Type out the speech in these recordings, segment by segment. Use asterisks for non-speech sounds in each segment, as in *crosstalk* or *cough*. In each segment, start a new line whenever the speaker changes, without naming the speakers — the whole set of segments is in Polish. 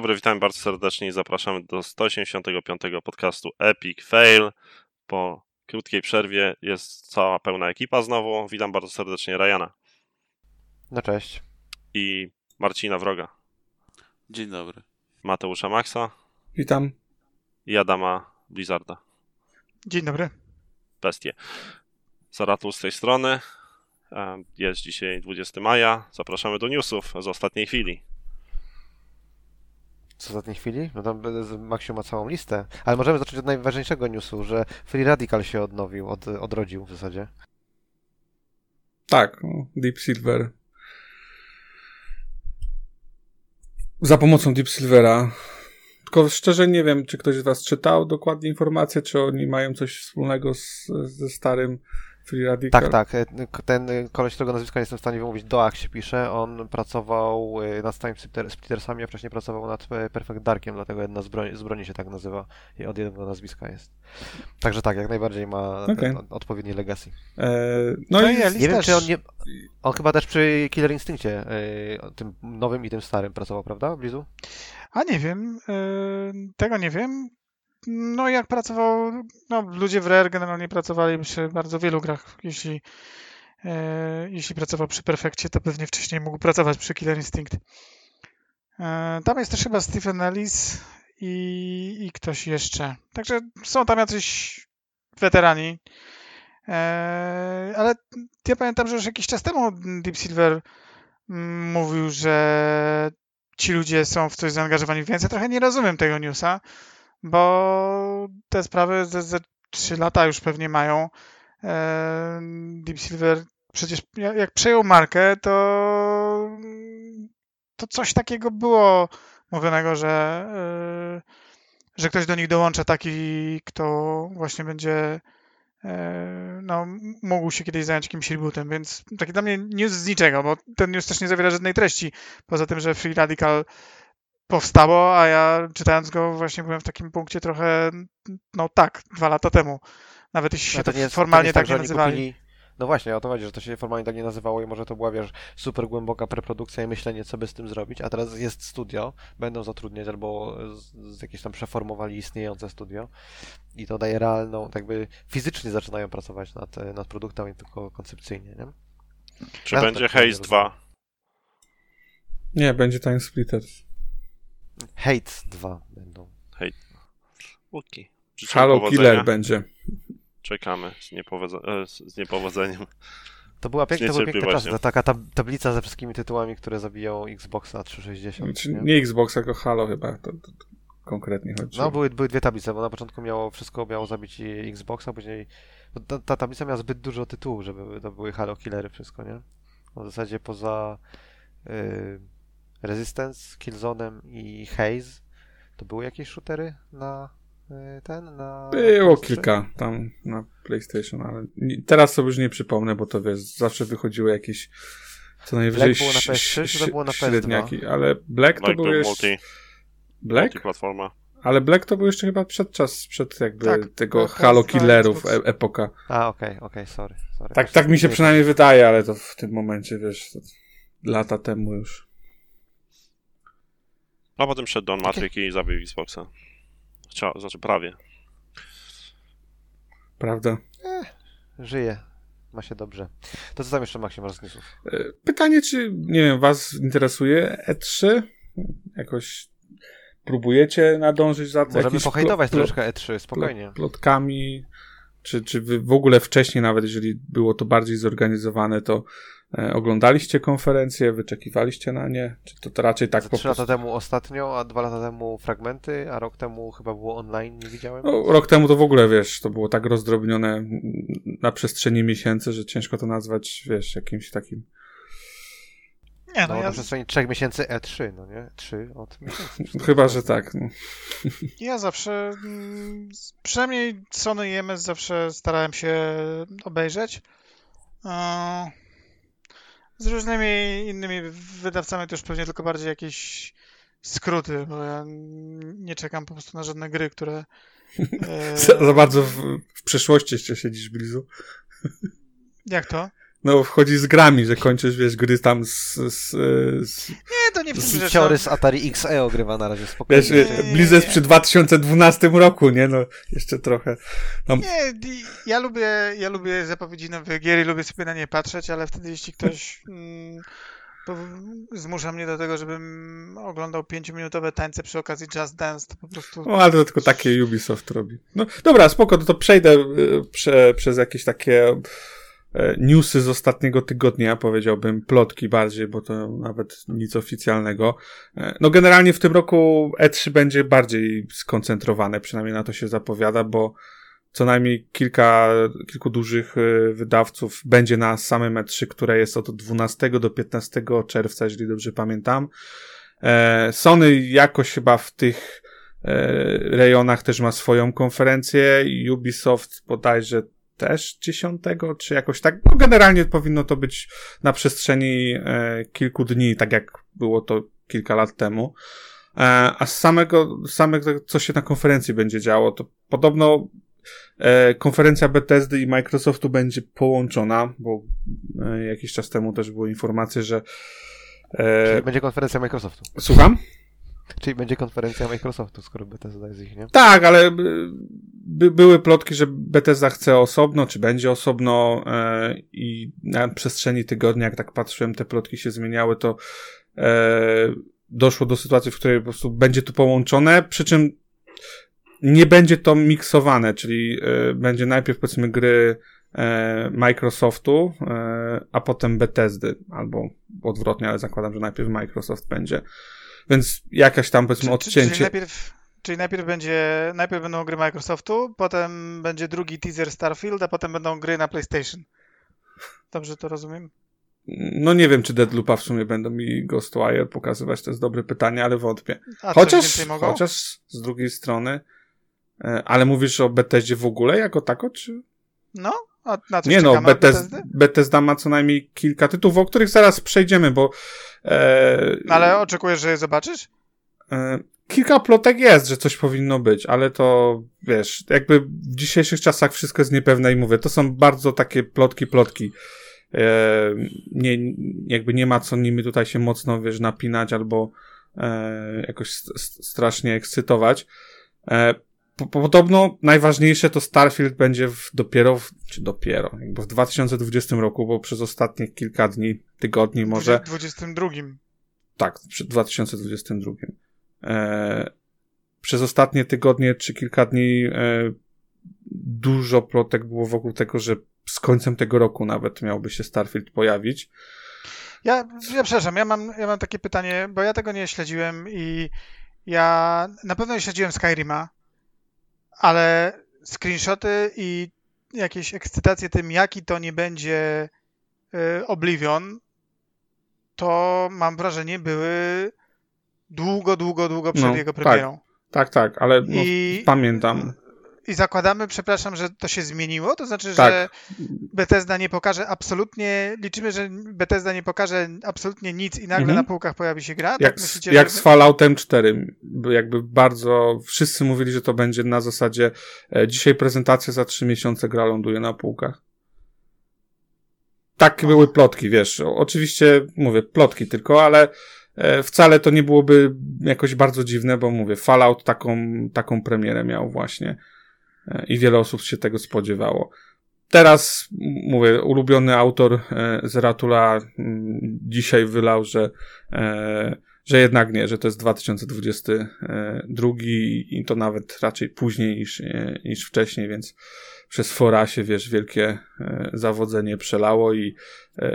Dzień dobry, witam bardzo serdecznie i zapraszamy do 185 podcastu Epic Fail. Po krótkiej przerwie jest cała pełna ekipa znowu. Witam bardzo serdecznie Rajana.
No cześć.
I Marcina Wroga.
Dzień dobry.
Mateusza Maxa.
Witam.
I Adama Blizzarda.
Dzień dobry.
Bestie. Zaratul z tej strony. E, jest dzisiaj 20 maja. Zapraszamy do newsów z ostatniej chwili.
Z ostatniej chwili? No tam Maxiu ma całą listę. Ale możemy zacząć od najważniejszego newsu, że Free Radical się odnowił, od, odrodził w zasadzie.
Tak, Deep Silver. Za pomocą Deep Silvera. Tylko szczerze nie wiem, czy ktoś z Was czytał dokładnie informacje, czy oni mają coś wspólnego z, ze starym Free Radical.
Tak, tak. E, ten koleś, którego nazwiska nie jestem w stanie wymówić, Doak się pisze. On pracował e, nad Time Splittersami, a wcześniej pracował nad e, Perfect Darkiem, dlatego jedna z broni, z broni się tak nazywa i od jednego nazwiska jest. Także tak, jak najbardziej ma okay. odpowiedni legacy.
Eee, no, no i
nie wiem, czy on nie... On chyba też przy Killer Instinctie, tym nowym i tym starym pracował, prawda, Blizu?
A nie wiem, tego nie wiem. No jak pracował, no ludzie w Rare generalnie pracowali przy bardzo wielu grach. Jeśli, e, jeśli pracował przy Perfekcie, to pewnie wcześniej mógł pracować przy Killer Instinct. E, tam jest też chyba Stephen Ellis i, i ktoś jeszcze. Także są tam jacyś weterani. E, ale ja pamiętam, że już jakiś czas temu Deep Silver mm, mówił, że ci ludzie są w coś zaangażowani, więc ja trochę nie rozumiem tego newsa bo te sprawy ze, ze 3 lata już pewnie mają. E, Deep Silver przecież jak przejął markę, to, to coś takiego było mówionego, że, e, że ktoś do nich dołącza taki, kto właśnie będzie e, no, mógł się kiedyś zająć jakimś rebootem, więc taki dla mnie news z niczego, bo ten news też nie zawiera żadnej treści, poza tym, że Free Radical powstało, a ja czytając go właśnie byłem w takim punkcie trochę, no tak, dwa lata temu. Nawet jeśli się to, to nie jest, formalnie to nie tak, tak nie nazywali. Kupili...
No właśnie, o to chodzi, że to się formalnie tak nie nazywało i może to była, wiesz, super głęboka preprodukcja i myślenie, co by z tym zrobić, a teraz jest studio, będą zatrudniać albo z, z jakieś tam przeformowali istniejące studio i to daje realną, tak by fizycznie zaczynają pracować nad, nad produktem, nie tylko koncepcyjnie, nie?
Czy ja będzie tak Haze 2?
Nie, będzie Time Splitters.
Hate 2 będą.
Hate. Okej.
Okay. Halo Killer będzie.
Czekamy z, e, z niepowodzeniem.
To była piękna, to czasy. To taka tab tablica ze wszystkimi tytułami, które zabijają Xboxa 360.
Znaczy, nie? nie Xbox, tylko Halo chyba. To, to, to konkretnie chodzi.
No, były, były dwie tablice, bo na początku miało wszystko miało zabić Xboxa, później ta, ta, tablica miała zbyt dużo tytułów, żeby to były Halo Killery wszystko, nie? W zasadzie poza yy, Resistance, Killzone'em i Haze. To były jakieś shootery na y, ten, na...
Było kilka tam na PlayStation, ale teraz sobie już nie przypomnę, bo to wiesz, zawsze wychodziły jakieś co najwyżej
Black było na PS3, czy to było na PS2?
ale Black to był jeszcze...
Multi,
Black?
platforma.
Ale Black to był jeszcze chyba przed czas, przed jakby tak, tego Halo Killerów e epoka.
A, okej, okay, okej, okay, sorry, sorry.
Tak, tak mi się przynajmniej wydaje, ale to w tym momencie, wiesz, lata temu już.
A potem szedł Don Matrix i zabił Xboxa. Chciał, znaczy prawie.
Prawda?
Eh, żyje. Ma się dobrze. To co tam jeszcze Maksim masz z newsów?
E, pytanie, czy, nie wiem, was interesuje E3? Jakoś próbujecie nadążyć za
Możemy jakimiś pohejtować troszkę E3, spokojnie.
Plotkami, czy, czy wy w ogóle wcześniej, nawet jeżeli było to bardziej zorganizowane, to oglądaliście konferencje, wyczekiwaliście na nie? Czy to, to raczej tak
po Trzy lata temu ostatnio, a dwa lata temu fragmenty, a rok temu chyba było online, nie widziałem?
No, rok temu to w ogóle, wiesz, to było tak rozdrobnione na przestrzeni miesięcy, że ciężko to nazwać, wiesz, jakimś takim...
Nie, no, no ja... na przestrzeni trzech miesięcy E3, no nie? Trzy od
miesięcy. *laughs* Chyba, że tak. No.
Ja zawsze, mm, przynajmniej Sony i MS zawsze starałem się obejrzeć. Z różnymi innymi wydawcami to już pewnie tylko bardziej jakieś skróty, bo ja nie czekam po prostu na żadne gry, które... *laughs*
E... za, za, bardzo w, w przeszłości jeszcze siedzisz, Blizu.
Jak to?
No, wchodzi z grami, że kończysz, wiesz, gry tam z... z, z...
Nie, to nie.
Ziciory z Atari XE ogrywa na razie spokojnie.
Wiesz, Blizzard przy 2012 roku, nie? No, jeszcze trochę. No,
nie, ja lubię, ja lubię zapowiedzi nowych gier i lubię sobie na nie patrzeć, ale wtedy jeśli ktoś mm, zmusza mnie do tego, żebym oglądał pięciominutowe tańce przy okazji Just Dance, to po prostu...
No, ale to tylko takie Ubisoft robi. No dobra, spoko, no to przejdę y, prze, przez jakieś takie newsy z ostatniego tygodnia, powiedziałbym, plotki bardziej, bo to nawet nic oficjalnego. E, No generalnie w tym roku E3 będzie bardziej skoncentrowane, przynajmniej na to się zapowiada, bo co najmniej kilka, kilku dużych e, wydawców będzie na samym E3, które jest od 12 do 15 czerwca, jeżeli dobrze pamiętam. E, Sony jakoś chyba w tych e, rejonach też ma swoją konferencję. Ubisoft bodajże też 10, czy jakoś tak. No generalnie powinno to być na przestrzeni e, kilku dni, tak jak było to kilka lat temu. E, a z samego, samego, co się na konferencji będzie działo, to podobno e, konferencja Bethesdy i Microsoftu będzie połączona, bo e, jakiś czas temu też były informacje, że e,
Czyli będzie konferencja Microsoftu.
Słucham?
Czyli będzie konferencja Microsoftu, skoro Bethesda jest ich, nie?
Tak, ale by, były plotki, że Bethesda chce osobno, czy będzie osobno e, i na przestrzeni tygodnia, jak tak patrzyłem, te plotki się zmieniały, to e, doszło do sytuacji, w której po prostu będzie to połączone, przy czym nie będzie to miksowane, czyli e, będzie najpierw powiedzmy gry e, Microsoftu, e, a potem Bethesdy, albo odwrotnie, ale zakładam, że najpierw Microsoft będzie. Więc jakaś tam powiedzmy odcięcie.
Czyli najpierw, czyli najpierw będzie, najpierw będą gry Microsoftu, potem będzie drugi teaser Starfield, a potem będą gry na PlayStation. Dobrze to rozumiem?
No nie wiem, czy Deadloopa w sumie będą mi Ghostwire pokazywać, to jest dobre pytanie, ale wątpię.
A
Chociaż, chociaż z drugiej strony, e, ale mówisz o Bethesdzie w ogóle jako tako, czy?
No, a na
Nie no,
czekamy od
Bethes,
Bethesdy?
Bethesda ma co najmniej kilka tytułów, o których zaraz przejdziemy, bo e,
No, ale oczekujesz, że je zobaczysz?
e, kilka plotek jest, że coś powinno być, ale to wiesz, jakby w dzisiejszych czasach wszystko jest niepewne i mówię, to są bardzo takie plotki, plotki. E, nie, jakby nie ma co nimi tutaj się mocno, wiesz, napinać albo e, jakoś st- st- strasznie ekscytować. Po, podobno najważniejsze to Starfield będzie w, dopiero, w, czy dopiero, jakby w 2020 roku, bo przez ostatnie kilka dni, tygodni może,
W 22.
tak, przy 2022. E, przez ostatnie tygodnie czy kilka dni e, dużo plotek było wokół tego, że z końcem tego roku nawet miałby się Starfield pojawić.
Ja, ja przepraszam, ja mam, ja mam takie pytanie, bo ja tego nie śledziłem i ja na pewno nie śledziłem Skyrima, ale screenshoty i jakieś ekscytacje tym, jaki to nie będzie y, Oblivion, to mam wrażenie były długo, długo, długo przed
No,
jego
tak.
premierą.
Tak, tak, ale no,
I-
pamiętam.
I zakładamy, przepraszam, że to się zmieniło, to znaczy,
Tak.
że Bethesda nie pokaże absolutnie, liczymy, że Bethesda nie pokaże absolutnie nic i nagle
Mhm.
na półkach pojawi się gra?
Jak,
tak
z,
myślicie,
jak z Falloutem 4. by- Jakby bardzo wszyscy mówili, że to będzie na zasadzie e, dzisiaj prezentacja za trzy miesiące gra ląduje na półkach. Tak były plotki, wiesz. Oczywiście mówię plotki tylko, ale e, wcale to nie byłoby jakoś bardzo dziwne, bo mówię, Fallout taką, taką premierę miał właśnie i wiele osób się tego spodziewało. Teraz, mówię, ulubiony autor e, z Ratula dzisiaj wylał, że, e, że jednak nie, że to jest 2022 i to nawet raczej później niż, e, niż wcześniej, więc przez fora się, wiesz, wielkie zawodzenie przelało i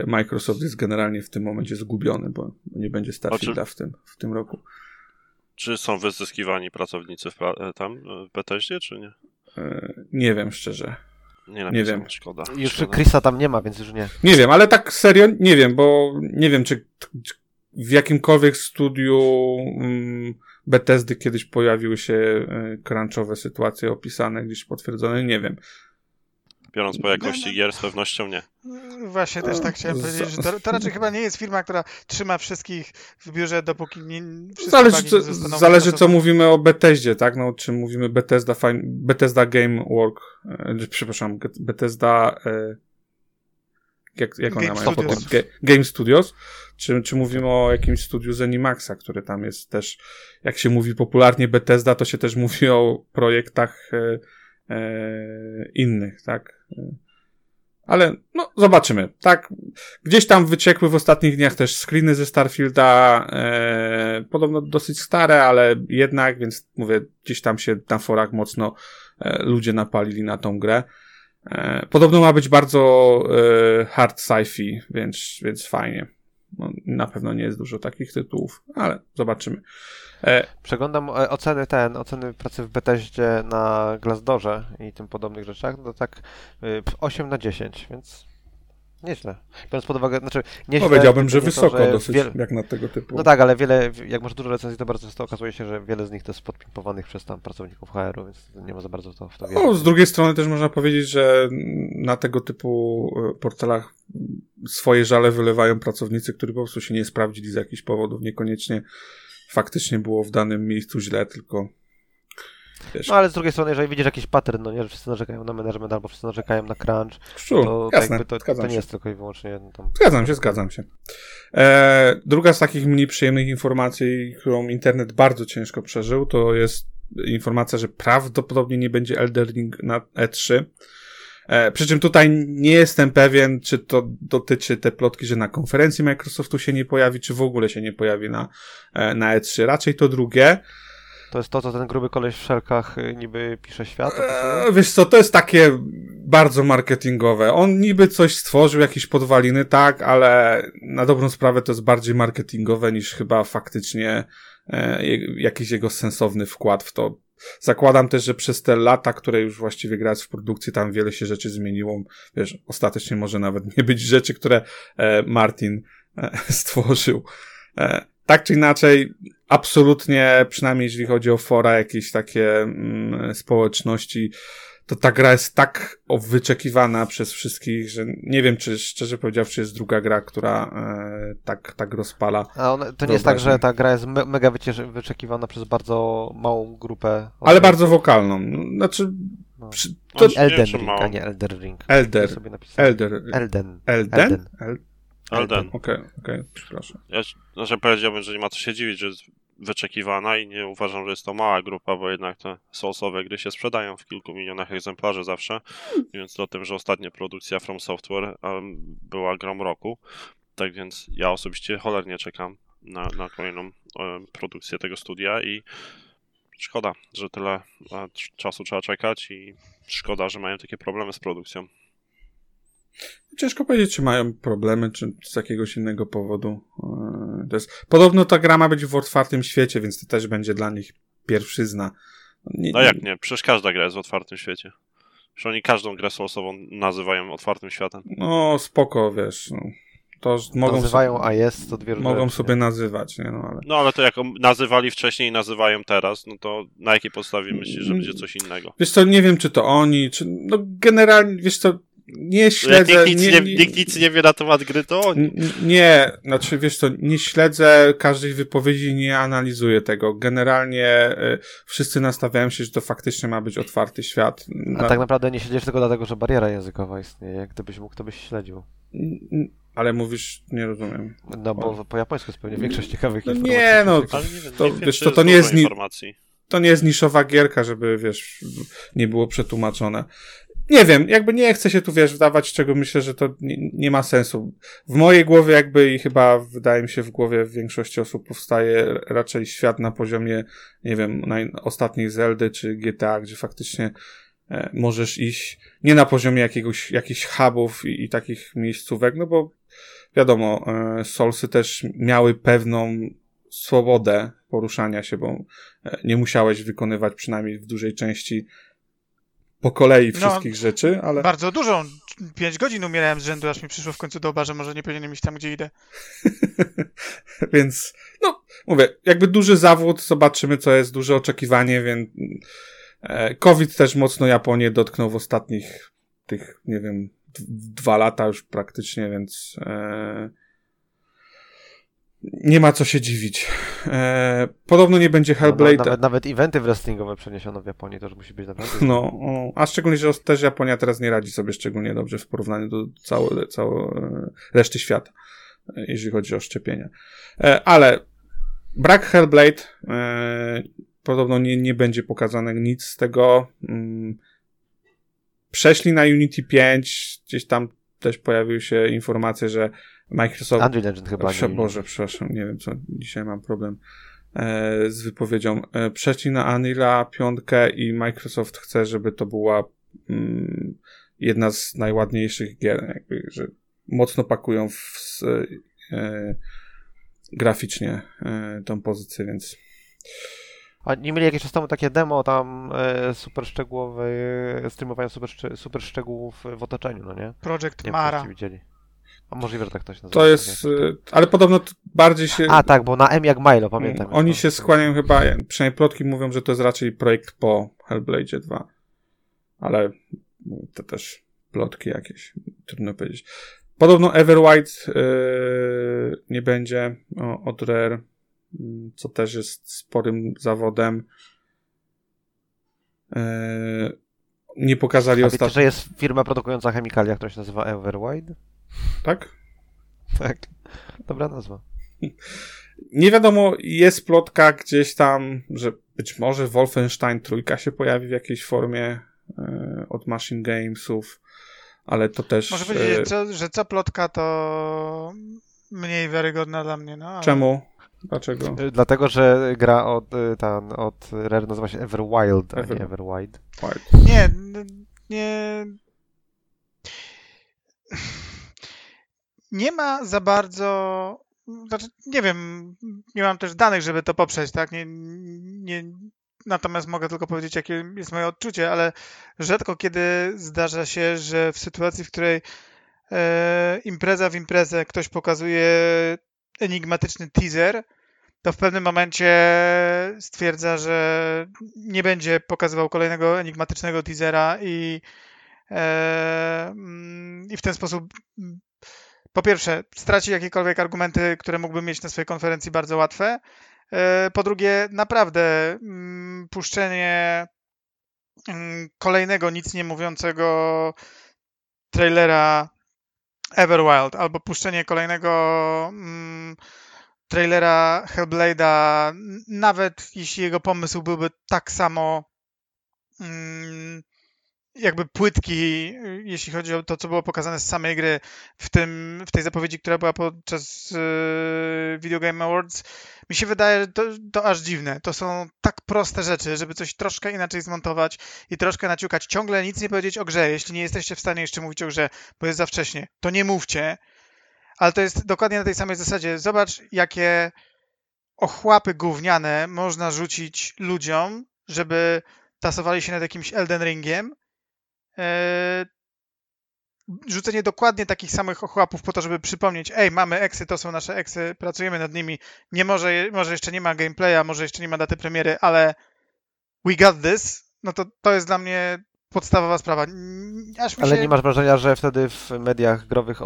Microsoft jest generalnie w tym momencie zgubiony, bo nie będzie Starfielda w tym, w tym roku.
Czy są wyzyskiwani pracownicy w pra- tam w Bethesdzie, czy nie?
E, Nie wiem szczerze.
Nie napisano,
wiem.
szkoda.
Już
szkoda.
Chrisa tam nie ma, więc już nie.
Nie wiem, ale tak serio nie wiem, bo nie wiem, czy, czy w jakimkolwiek studiu mm, Bethesdy kiedyś pojawiły się e, crunchowe sytuacje opisane, gdzieś potwierdzone, nie wiem.
Biorąc po jakości gier, z pewnością nie.
Właśnie też tak chciałem powiedzieć, że to, to raczej chyba nie jest firma, która trzyma wszystkich w biurze, dopóki nie,
Zależy, co,
nie
zależy co mówimy o Bethesdzie, tak? No, czy mówimy Bethesda, fine, Bethesda Game Work, e, przepraszam, Bethesda e, jak, jak ona
Game
mają
Studios.
potem? Ga- Game Studios, czy, czy mówimy o jakimś studiu Zenimaxa, który tam jest też, jak się mówi popularnie Bethesda, to się też *laughs* mówi o projektach e, e, innych, tak? Ale no, zobaczymy. Tak, gdzieś tam wyciekły w ostatnich dniach też screeny ze Starfielda, e, podobno dosyć stare, ale jednak, więc mówię, gdzieś tam się na forach mocno e, ludzie napalili na tą grę. E, podobno ma być bardzo e, hard sci-fi, więc, więc fajnie. No, na pewno nie jest dużo takich tytułów, ale zobaczymy. E,
Przeglądam e, oceny ten, oceny pracy w Bethesdzie na Glassdoorze i tym podobnych rzeczach, no tak y, 8 na 10, więc nieźle. Biorąc pod uwagę, znaczy nieźle...
powiedziałbym, że
nie to,
wysoko
że
dosyć,
wiel-
jak na tego typu.
No tak, ale wiele, jak masz dużo recenzji, to bardzo często okazuje się, że wiele z nich to jest podpimpowanych przez tam pracowników HR-u, więc nie ma za bardzo to w to wierzyć.
No, z drugiej strony też można powiedzieć, że na tego typu e, portalach swoje żale wylewają pracownicy, którzy po prostu się nie sprawdzili z jakichś powodów. Niekoniecznie faktycznie było w danym miejscu źle, tylko wiesz,
No ale z drugiej strony, jeżeli widzisz jakiś pattern, no nie, że wszyscy narzekają na management albo wszyscy narzekają na crunch,
szczur,
to, tak
jasne,
jakby to, to nie
się.
jest tylko i wyłącznie tam...
Zgadzam się, zgadzam się. E, druga z takich mniej przyjemnych informacji, którą internet bardzo ciężko przeżył, to jest informacja, że prawdopodobnie nie będzie Elder Ring na E3. E, przy czym tutaj nie jestem pewien, czy to dotyczy te plotki, że na konferencji Microsoftu się nie pojawi, czy w ogóle się nie pojawi na, e, na E3. Raczej to drugie.
To jest to, co ten gruby koleś w szelkach y, niby pisze świat, opisuje?
E, wiesz co, to jest takie bardzo marketingowe. On niby coś stworzył, jakieś podwaliny, tak, ale na dobrą sprawę to jest bardziej marketingowe niż chyba faktycznie e, jakiś jego sensowny wkład w to. Zakładam też, że przez te lata, które już właściwie grać w produkcji, tam wiele się rzeczy zmieniło. Wiesz, ostatecznie może nawet nie być rzeczy, które e, Martin e, *laughs* stworzył. E, tak czy inaczej, absolutnie, przynajmniej jeżeli chodzi o fora, jakieś takie mm, społeczności, to ta gra jest tak wyczekiwana przez wszystkich, że nie wiem, czy szczerze powiedziawszy jest druga gra, która e, tak, tak rozpala.
A on, to nie jest tak, że ta gra jest me mega wyczekiwana przez bardzo małą grupę osób?
Ale bardzo wokalną. Znaczy,
No.
przy,
No,
to
Elden Ring, a nie Elder Ring.
Elder. Elder.
Elden.
Elden?
Elden.
El-
Elden.
Okej, okej, przepraszam.
Ja znaczy powiedziałbym, że nie ma co się dziwić, że jest wyczekiwana i nie uważam, że jest to mała grupa, bo jednak te soulsowe gry się sprzedają w kilku milionach egzemplarzy zawsze, więc o tym, że ostatnia produkcja From Software em, była grą roku, tak więc ja osobiście cholernie czekam na, na kolejną em, produkcję tego studia i szkoda, że tyle e, cz- czasu trzeba czekać i szkoda, że mają takie problemy z produkcją.
Ciężko powiedzieć, czy mają problemy, czy z jakiegoś innego powodu. Eee, To jest... Podobno ta gra ma być w otwartym świecie, więc to też będzie dla nich pierwszyzna. Nie,
No jak nie, przecież każda gra jest w otwartym świecie. Przecież oni każdą grę soulsową nazywają otwartym światem.
No spoko, wiesz. No. To mogą,
Nazywają,
sobie,
a jest to dwie
mogą
rzeczy,
sobie
nie?
nazywać, nie? No ale...
No ale to jak nazywali wcześniej i nazywają teraz, no to na jakiej podstawie myślisz, że będzie coś innego?
Wiesz co, nie wiem, czy to oni, czy... No generalnie, wiesz co, nie śledzę...
nikt, nic nie, nikt nic nie wie na temat gry, to oni.
Nie, znaczy wiesz co, nie śledzę każdej wypowiedzi, nie analizuję tego. Generalnie y, wszyscy nastawiają się, że to faktycznie ma być otwarty świat.
A
Na-
tak naprawdę nie siedzisz tylko dlatego, że bariera językowa istnieje. Gdybyś mógł, to byś śledził.
Ale mówisz, nie rozumiem.
No bo po japońsku jest pewnie większość ciekawych
No
informacji.
nie, no,
nie wiem,
To,
nie wiem,
wiesz co, to nie jest ni-
informacji.
To nie jest niszowa gierka, żeby, wiesz, nie było przetłumaczone. Nie wiem, jakby nie chcę się tu, wiesz, wdawać, czego myślę, że to nie, nie ma sensu. W mojej głowie jakby i chyba wydaje mi się w głowie większości osób powstaje raczej świat na poziomie, nie wiem, naj, ostatniej Zeldy czy GTA, gdzie faktycznie e, możesz iść nie na poziomie jakiegoś, jakichś hubów i, i takich miejscówek, no bo wiadomo, e, Soulsy też miały pewną swobodę poruszania się, bo e, nie musiałeś wykonywać przynajmniej w dużej części po kolei
No,
wszystkich rzeczy, ale
Bardzo dużą. 5 godzin umierałem z rzędu, aż mi przyszło w końcu do oba, że może nie powinienem iść tam, gdzie idę. *laughs*
więc no mówię, jakby duży zawód, zobaczymy co jest, duże oczekiwanie, więc e, COVID też mocno Japonię dotknął w ostatnich tych, nie wiem, dwa lata już praktycznie, więc e, nie ma co się dziwić. E, podobno nie będzie
No,
Hellblade.
nawet, nawet eventy wrestlingowe przeniesiono w Japonii, to już musi być naprawdę...
No, o, a szczególnie, że też Japonia teraz nie radzi sobie szczególnie dobrze w porównaniu do całej całe, reszty świata, e, jeżeli chodzi o szczepienia. E, ale brak Hellblade, e, podobno nie, nie będzie pokazane nic z tego. Mm, przeszli na Unity 5, gdzieś tam też pojawiły się informacje, że Microsoft
Unreal Engine chyba
Prze-
nie...
Boże, przepraszam, nie wiem co, dzisiaj mam problem e, z wypowiedzią. E, przeszli na Unreal'a piątkę i Microsoft chce, żeby to była mm, jedna z najładniejszych gier, jakby, że mocno pakują w, e, graficznie e, tą pozycję, więc
A nie mieli jakieś czas temu takie demo tam e, super szczegółowe, streamowania super, super szczegółów w otoczeniu, no nie?
Project
Nie
Mara.
widzieli. A możliwe, że tak to się nazywa.
to jest, e, ale podobno bardziej się
A tak, bo na M jak Milo, pamiętam.
Oni
już to.
się skłaniają chyba, przynajmniej plotki mówią, że to jest raczej projekt po Hellblade 2. Ale to też plotki jakieś, trudno powiedzieć. Podobno Everwhite yy, nie będzie o, od Rare, mm, co też jest sporym zawodem. Yy, nie pokazali ostatnio.
że jest firma produkująca chemikalia, która się nazywa Everwide?
Tak?
Tak. Dobra nazwa.
Nie wiadomo, jest plotka gdzieś tam, że być może Wolfenstein trójka się pojawi w jakiejś formie e, od Machine Gamesów, ale to też...
Może
e,
powiedzieć, co, że co plotka to mniej wiarygodna dla mnie, no. Ale...
Czemu? Dlaczego?
Y, Dlatego, że gra od, ten, od Rare nazywa się Everwild, a
Ever-
nie Everwide.
White.
Nie, nie. Nie ma za bardzo. Znaczy, nie wiem, nie mam też danych, żeby to poprzeć, tak? Nie, nie, natomiast mogę tylko powiedzieć, jakie jest moje odczucie, ale rzadko kiedy zdarza się, że w sytuacji, w której e, impreza w imprezę ktoś pokazuje enigmatyczny teaser, to w pewnym momencie stwierdza, że nie będzie pokazywał kolejnego enigmatycznego teasera i, e, mm, i w ten sposób po pierwsze straci jakiekolwiek argumenty, które mógłby mieć na swojej konferencji bardzo łatwe. E, po drugie, naprawdę mm, puszczenie mm, kolejnego nic nie mówiącego trailera Everwild albo puszczenie kolejnego mm, trailera Hellblade'a, nawet jeśli jego pomysł byłby tak samo jakby płytki, y, jeśli chodzi o to, co było pokazane z samej gry w, tym, w tej zapowiedzi, która była podczas yy, Video Game Awards, mi się wydaje, że to, to aż dziwne. To są tak proste rzeczy, żeby coś troszkę inaczej zmontować i troszkę naciukać. Ciągle nic nie powiedzieć o grze, jeśli nie jesteście w stanie jeszcze mówić o grze, bo jest za wcześnie. To nie mówcie, ale to jest dokładnie na tej samej zasadzie. Zobacz, jakie ochłapy gówniane można rzucić ludziom, żeby tasowali się nad jakimś Elden Ringiem. Eee, rzucenie dokładnie takich samych ochłapów po to, żeby przypomnieć, ej, mamy eksy, to są nasze eksy, pracujemy nad nimi. Nie może, może jeszcze nie ma gameplaya, może jeszcze nie ma daty premiery, ale we got this. No to to jest dla mnie podstawowa sprawa. Aż mi
Ale
się...
nie masz wrażenia, że wtedy w mediach growych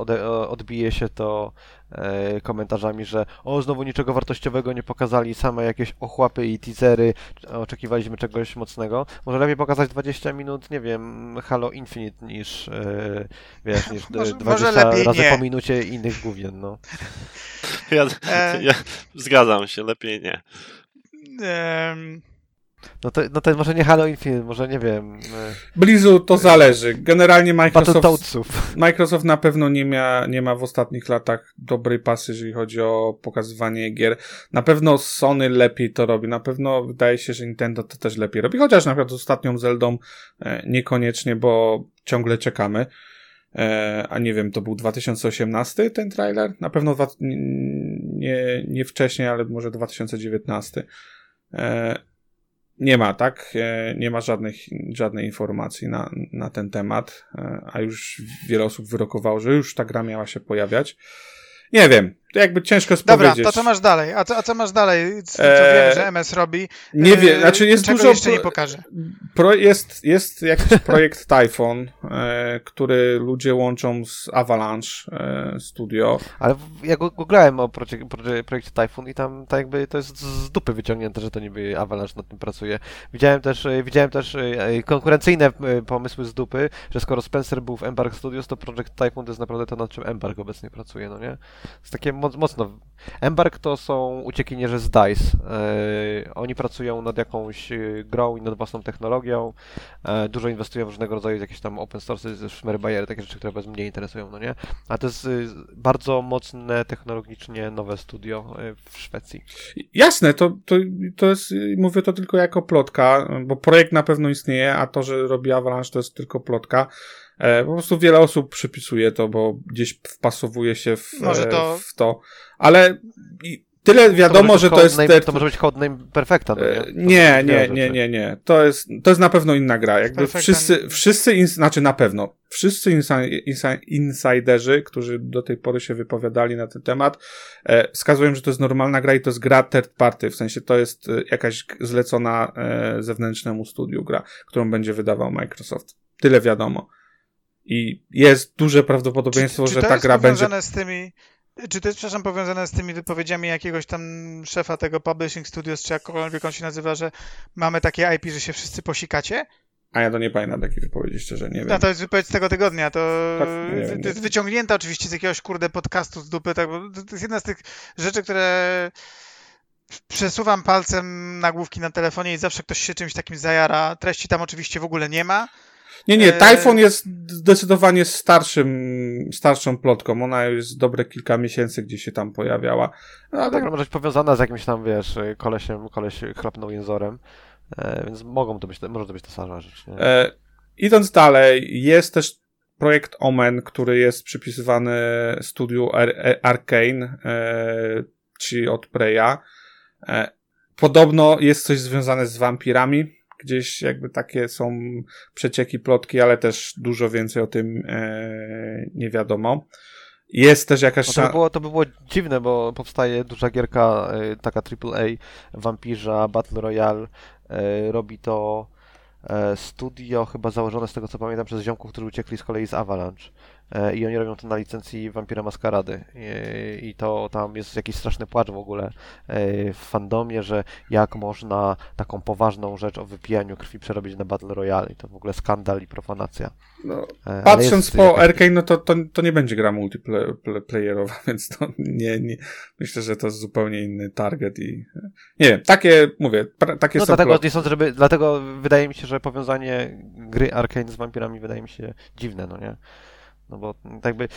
odbije się to e, komentarzami, że o, znowu niczego wartościowego nie pokazali, same jakieś ochłapy i teasery, oczekiwaliśmy czegoś mocnego. Może lepiej pokazać 20 minut, nie wiem, Halo Infinite niż, e, wiesz, niż *laughs*
Może-
e,
może
20
lepiej
razy
nie.
po minucie innych gówien, no.
Ja,
E.
ja zgadzam się, lepiej nie.
Em,
No to, no to może nie Halo Infinite, może nie wiem, e,
Blizu to zależy. Generalnie Microsoft. Microsoft na pewno nie ma, nie ma w ostatnich latach dobrej pasy, jeżeli chodzi o pokazywanie gier. Na pewno Sony lepiej to robi. Na pewno wydaje się, że Nintendo to też lepiej robi. Chociaż na przykład z ostatnią Zeldą e, niekoniecznie, bo ciągle czekamy. E, a nie wiem, to był 2018 ten trailer? Na pewno dwa, nie, nie wcześniej, ale może 2019. Nie ma, tak? E, Nie ma żadnych, żadnej informacji na, na ten temat, e, a już wiele osób wyrokowało, że już ta gra miała się pojawiać. Nie wiem. Jakby ciężko
Dobra,
powiedzieć.
to co masz dalej? A co, a co masz dalej? Co, co
Eee,
wiemy, że MS robi?
Nie wiem,
Eee,
znaczy jest
czego
dużo...
jeszcze nie pokaże?
Pro, jest, jest jakiś *laughs* projekt Typhon, e, który ludzie łączą z Avalanche e, Studio.
Ale ja googlałem o projekcie Typhoon i tam tak jakby to jest z dupy wyciągnięte, że to niby Avalanche nad tym pracuje. Widziałem też, e, widziałem też e, e, konkurencyjne pomysły z dupy, że skoro Spencer był w Embark Studios, to Project Typhoon to jest naprawdę to, nad czym Embark obecnie pracuje, no nie? jest takie mocno... Embark to są uciekinierzy z DICE. E, oni pracują nad jakąś e, grą i nad własną technologią. E, dużo inwestują w różnego rodzaju jakieś tam open source, szmery bajery, takie rzeczy, które was mnie interesują, no nie? A to jest bardzo mocne technologicznie nowe studio w Szwecji.
Jasne, to, to, to jest, mówię to tylko jako plotka, bo projekt na pewno istnieje, a to, że robi Avalanche, to jest tylko plotka. E, po prostu wiele osób przypisuje to, bo gdzieś wpasowuje się w,
Może to-
e, w to. Ale tyle wiadomo,
może
że to jest... te-
To może być codename Perfecta, no nie?
E,
To
Nie, nie,
rzeczy.
nie, nie, nie. To jest, to jest na pewno inna gra. Jakby wszyscy,
nie-
wszyscy, ins, znaczy na pewno, wszyscy insi, insi, insiderzy, którzy do tej pory się wypowiadali na ten temat, e, wskazują, że to jest normalna gra i to jest gra third party, w sensie to jest jakaś zlecona e, zewnętrznemu studiu gra, którą będzie wydawał Microsoft. Tyle wiadomo. I jest duże prawdopodobieństwo,
czy, czy
że
to
ta
jest
gra będzie
powiązane z tymi... Czy to jest, przepraszam, powiązane z tymi wypowiedziami jakiegoś tam szefa tego Publishing Studios, czy jakkolwiek on się nazywa, że mamy takie IP, że się wszyscy posikacie?
A ja to nie pamiętam takiej wypowiedzi, szczerze, nie wiem.
No to jest wypowiedź z tego tygodnia, to,
Tak, nie wiem,
to
nie.
jest wyciągnięta oczywiście z jakiegoś kurde podcastu z dupy, tak, bo to jest jedna z tych rzeczy, które przesuwam palcem nagłówki na telefonie i zawsze ktoś się czymś takim zajara. Treści tam oczywiście w ogóle nie ma.
Nie, nie,
E,
Typhoon jest zdecydowanie starszym, starszą plotką. Ona jest dobre kilka miesięcy, gdzie się tam pojawiała.
No
Ale
tak, może być powiązana z jakimś tam, wiesz, kolesiem, koleś chlapnął jęzorem, e, więc mogą to być, może to być ta sama rzecz, nie?
e, idąc dalej, jest też projekt Omen, który jest przypisywany studiu Ar- Ar- Arkane, e, czyli od Preya. E, podobno jest coś związane z wampirami. Gdzieś jakby takie są przecieki, plotki, ale też dużo więcej o tym e, nie wiadomo. Jest też jakaś
No to, by było, to by było dziwne, bo powstaje duża gierka, y, taka AAA, Vampirza, Battle Royale, y, robi to e, studio chyba założone z tego co pamiętam przez ziomków, którzy uciekli z kolei z Avalanche E, i oni robią to na licencji Vampira Maskarady I, i to tam jest jakiś straszny płacz w ogóle e, w fandomie, że jak można taką poważną rzecz o wypijaniu krwi przerobić na Battle Royale i to w ogóle skandal i profanacja.
No,
E,
Patrząc po
jakaś-
Arkane, no to, to, to nie będzie gra multiplayerowa, *laughs* więc to nie, nie, myślę, że to jest zupełnie inny target i nie wiem, takie, mówię, takie
No
są
dlatego nie sądzę, żeby, dlatego wydaje mi się, że powiązanie gry Arkane z wampirami wydaje mi się dziwne, no nie? No bo tak jakby,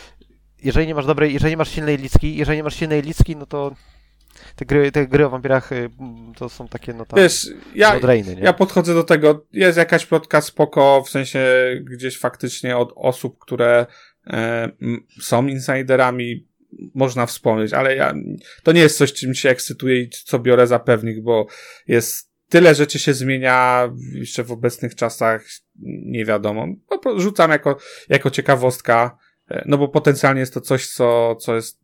jeżeli nie masz dobrej, jeżeli nie masz silnej licki, jeżeli nie masz silnej licki, no to te gry, te gry o wampirach y, to są takie, no tam,
Wiesz, ja,
odrejny,
ja podchodzę do tego, jest jakaś plotka spoko, w sensie gdzieś faktycznie od osób, które e, są insiderami, można wspomnieć, ale ja, to nie jest coś, czym się ekscytuję i co biorę za pewnik, bo jest tyle rzeczy się zmienia jeszcze w obecnych czasach, nie wiadomo. Prostu rzucam jako, jako ciekawostka, e, no bo potencjalnie jest to coś, co, co jest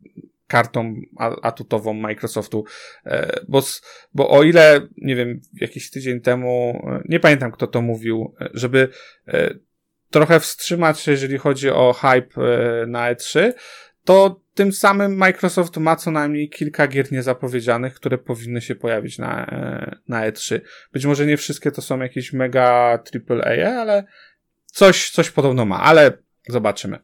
kartą atutową Microsoftu, e, bo, bo o ile, nie wiem, jakiś tydzień temu, e, nie pamiętam kto to mówił, żeby trochę wstrzymać się, jeżeli chodzi o hype na E3, to tym samym Microsoft ma co najmniej kilka gier niezapowiedzianych, które powinny się pojawić na, e, na E3. Być może nie wszystkie to są jakieś mega AAA, ale coś, coś podobno ma, ale zobaczymy.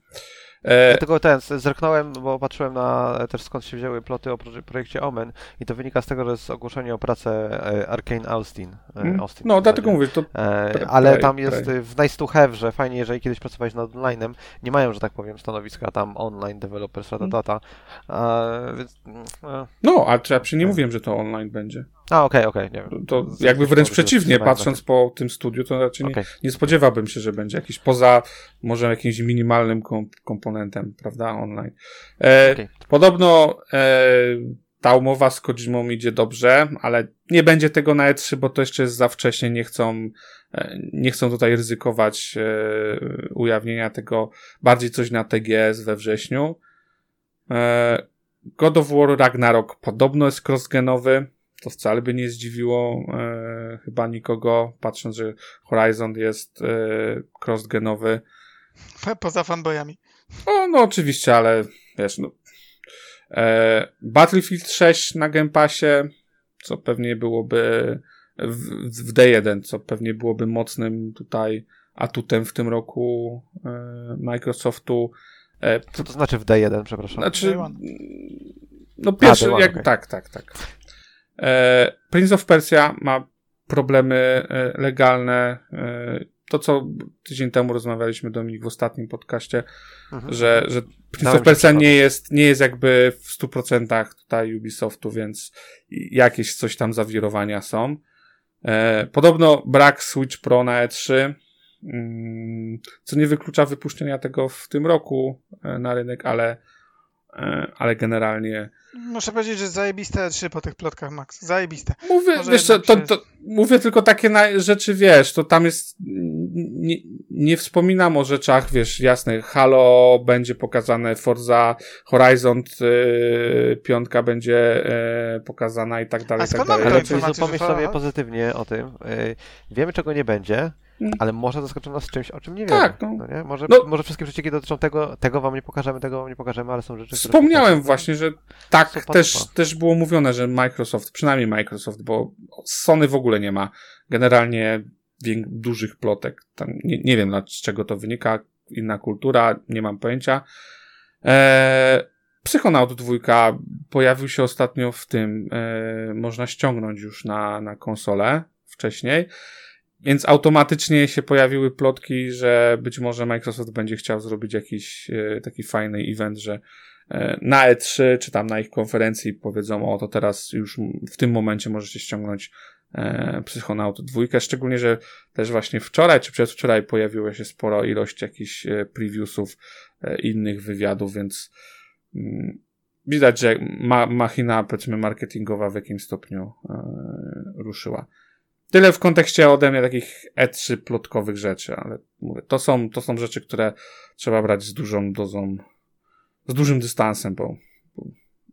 E,
Dlatego ten, z- zerknąłem, bo patrzyłem na też skąd się wzięły ploty o proje- projekcie Omen i to wynika z tego, że jest ogłoszenie o pracę e, Arkane Austin. e,
mm,
Austin
no, dlatego mówię, to
E,
Pre-
ale
pre-
tam jest
pre-
w nice to have, że fajnie, jeżeli kiedyś pracowałeś nad online'em, nie mają, że tak powiem, stanowiska tam online, developers,
Mm.
data, a, więc, mm, e,
no, a czy ja przy nie mówiłem, że to online będzie.
A okej, okej, nie wiem.
To jakby wręcz przeciwnie, patrząc po tym studiu, to raczej nie, nie spodziewałbym się, że będzie jakiś poza może jakimś minimalnym kom komponentem, prawda, online. E. Podobno e, ta umowa z Kojimą idzie dobrze, ale nie będzie tego na E3, bo to jeszcze jest za wcześnie, nie chcą, e, nie chcą tutaj ryzykować e, ujawnienia tego, bardziej coś na TGS we wrześniu. E, God of War Ragnarok podobno jest crossgenowy. To wcale by nie zdziwiło e, chyba nikogo, patrząc, że Horizon jest e, crossgenowy.
Po- Poza fanboyami.
O, no oczywiście, ale wiesz, no. E, Battlefield 6 na Game Passie, co pewnie byłoby w, w D1, co pewnie byłoby mocnym tutaj atutem w tym roku e, Microsoftu. E,
Co to znaczy w D1, przepraszam?
znaczy, no pierwszy,
one,
jak,
okej.
tak, tak, tak. E, Prince of Persia ma problemy e, legalne. E, to, co tydzień temu rozmawialiśmy, Dominik, w ostatnim podcaście,
Mhm.
że, że Prince
Dałem
of Persia nie jest, nie jest jakby w 100% tutaj Ubisoftu, więc jakieś coś tam zawirowania są. Podobno brak Switch Pro na E3, mm, co nie wyklucza wypuszczenia tego w tym roku na rynek, ale, ale generalnie
Muszę powiedzieć, że zajebiste 3 po tych plotkach, Max. Zajebiste.
Mówię, wiesz to,
się-
to, mówię tylko takie na, rzeczy, wiesz, to tam jest, nie, nie wspominam o rzeczach, wiesz, jasne, Halo będzie pokazane, Forza Horizon y, piątka będzie y, pokazana i tak dalej,
A
i tak dalej.
Ale czyli pomyśl sobie pozytywnie o tym. y, Wiemy, czego nie będzie,
Mm.
ale może zaskoczą nas czymś, o czym nie wiemy.
Tak, no.
nie? Może,
No.
może wszystkie przecieki dotyczą tego, tego wam nie pokażemy, tego wam nie pokażemy, ale są rzeczy, które...
Wspomniałem
pokażemy.
właśnie, że tak
Sopa,
też, też było mówione, że Microsoft, przynajmniej Microsoft, bo Sony w ogóle nie ma generalnie dużych plotek. Tam nie, nie wiem, z czego to wynika, inna kultura, nie mam pojęcia. Eee, Psychonaut 2 pojawił się ostatnio w tym, e, można ściągnąć już na, na konsolę wcześniej. Więc automatycznie się pojawiły plotki, że być może Microsoft będzie chciał zrobić jakiś e, taki fajny event, że e, na E3 czy tam na ich konferencji powiedzą, o to teraz już w tym momencie możecie ściągnąć e, Psychonaut 2, szczególnie, że też właśnie wczoraj czy przedwczoraj pojawiła się sporo ilość jakichś e, previewsów e, innych wywiadów, więc mm, widać, że ma, machina powiedzmy marketingowa w jakimś stopniu ruszyła. Tyle w kontekście ode mnie takich E3 plotkowych rzeczy, ale mówię, to są, to są rzeczy, które trzeba brać z dużą dozą, z dużym dystansem, bo, bo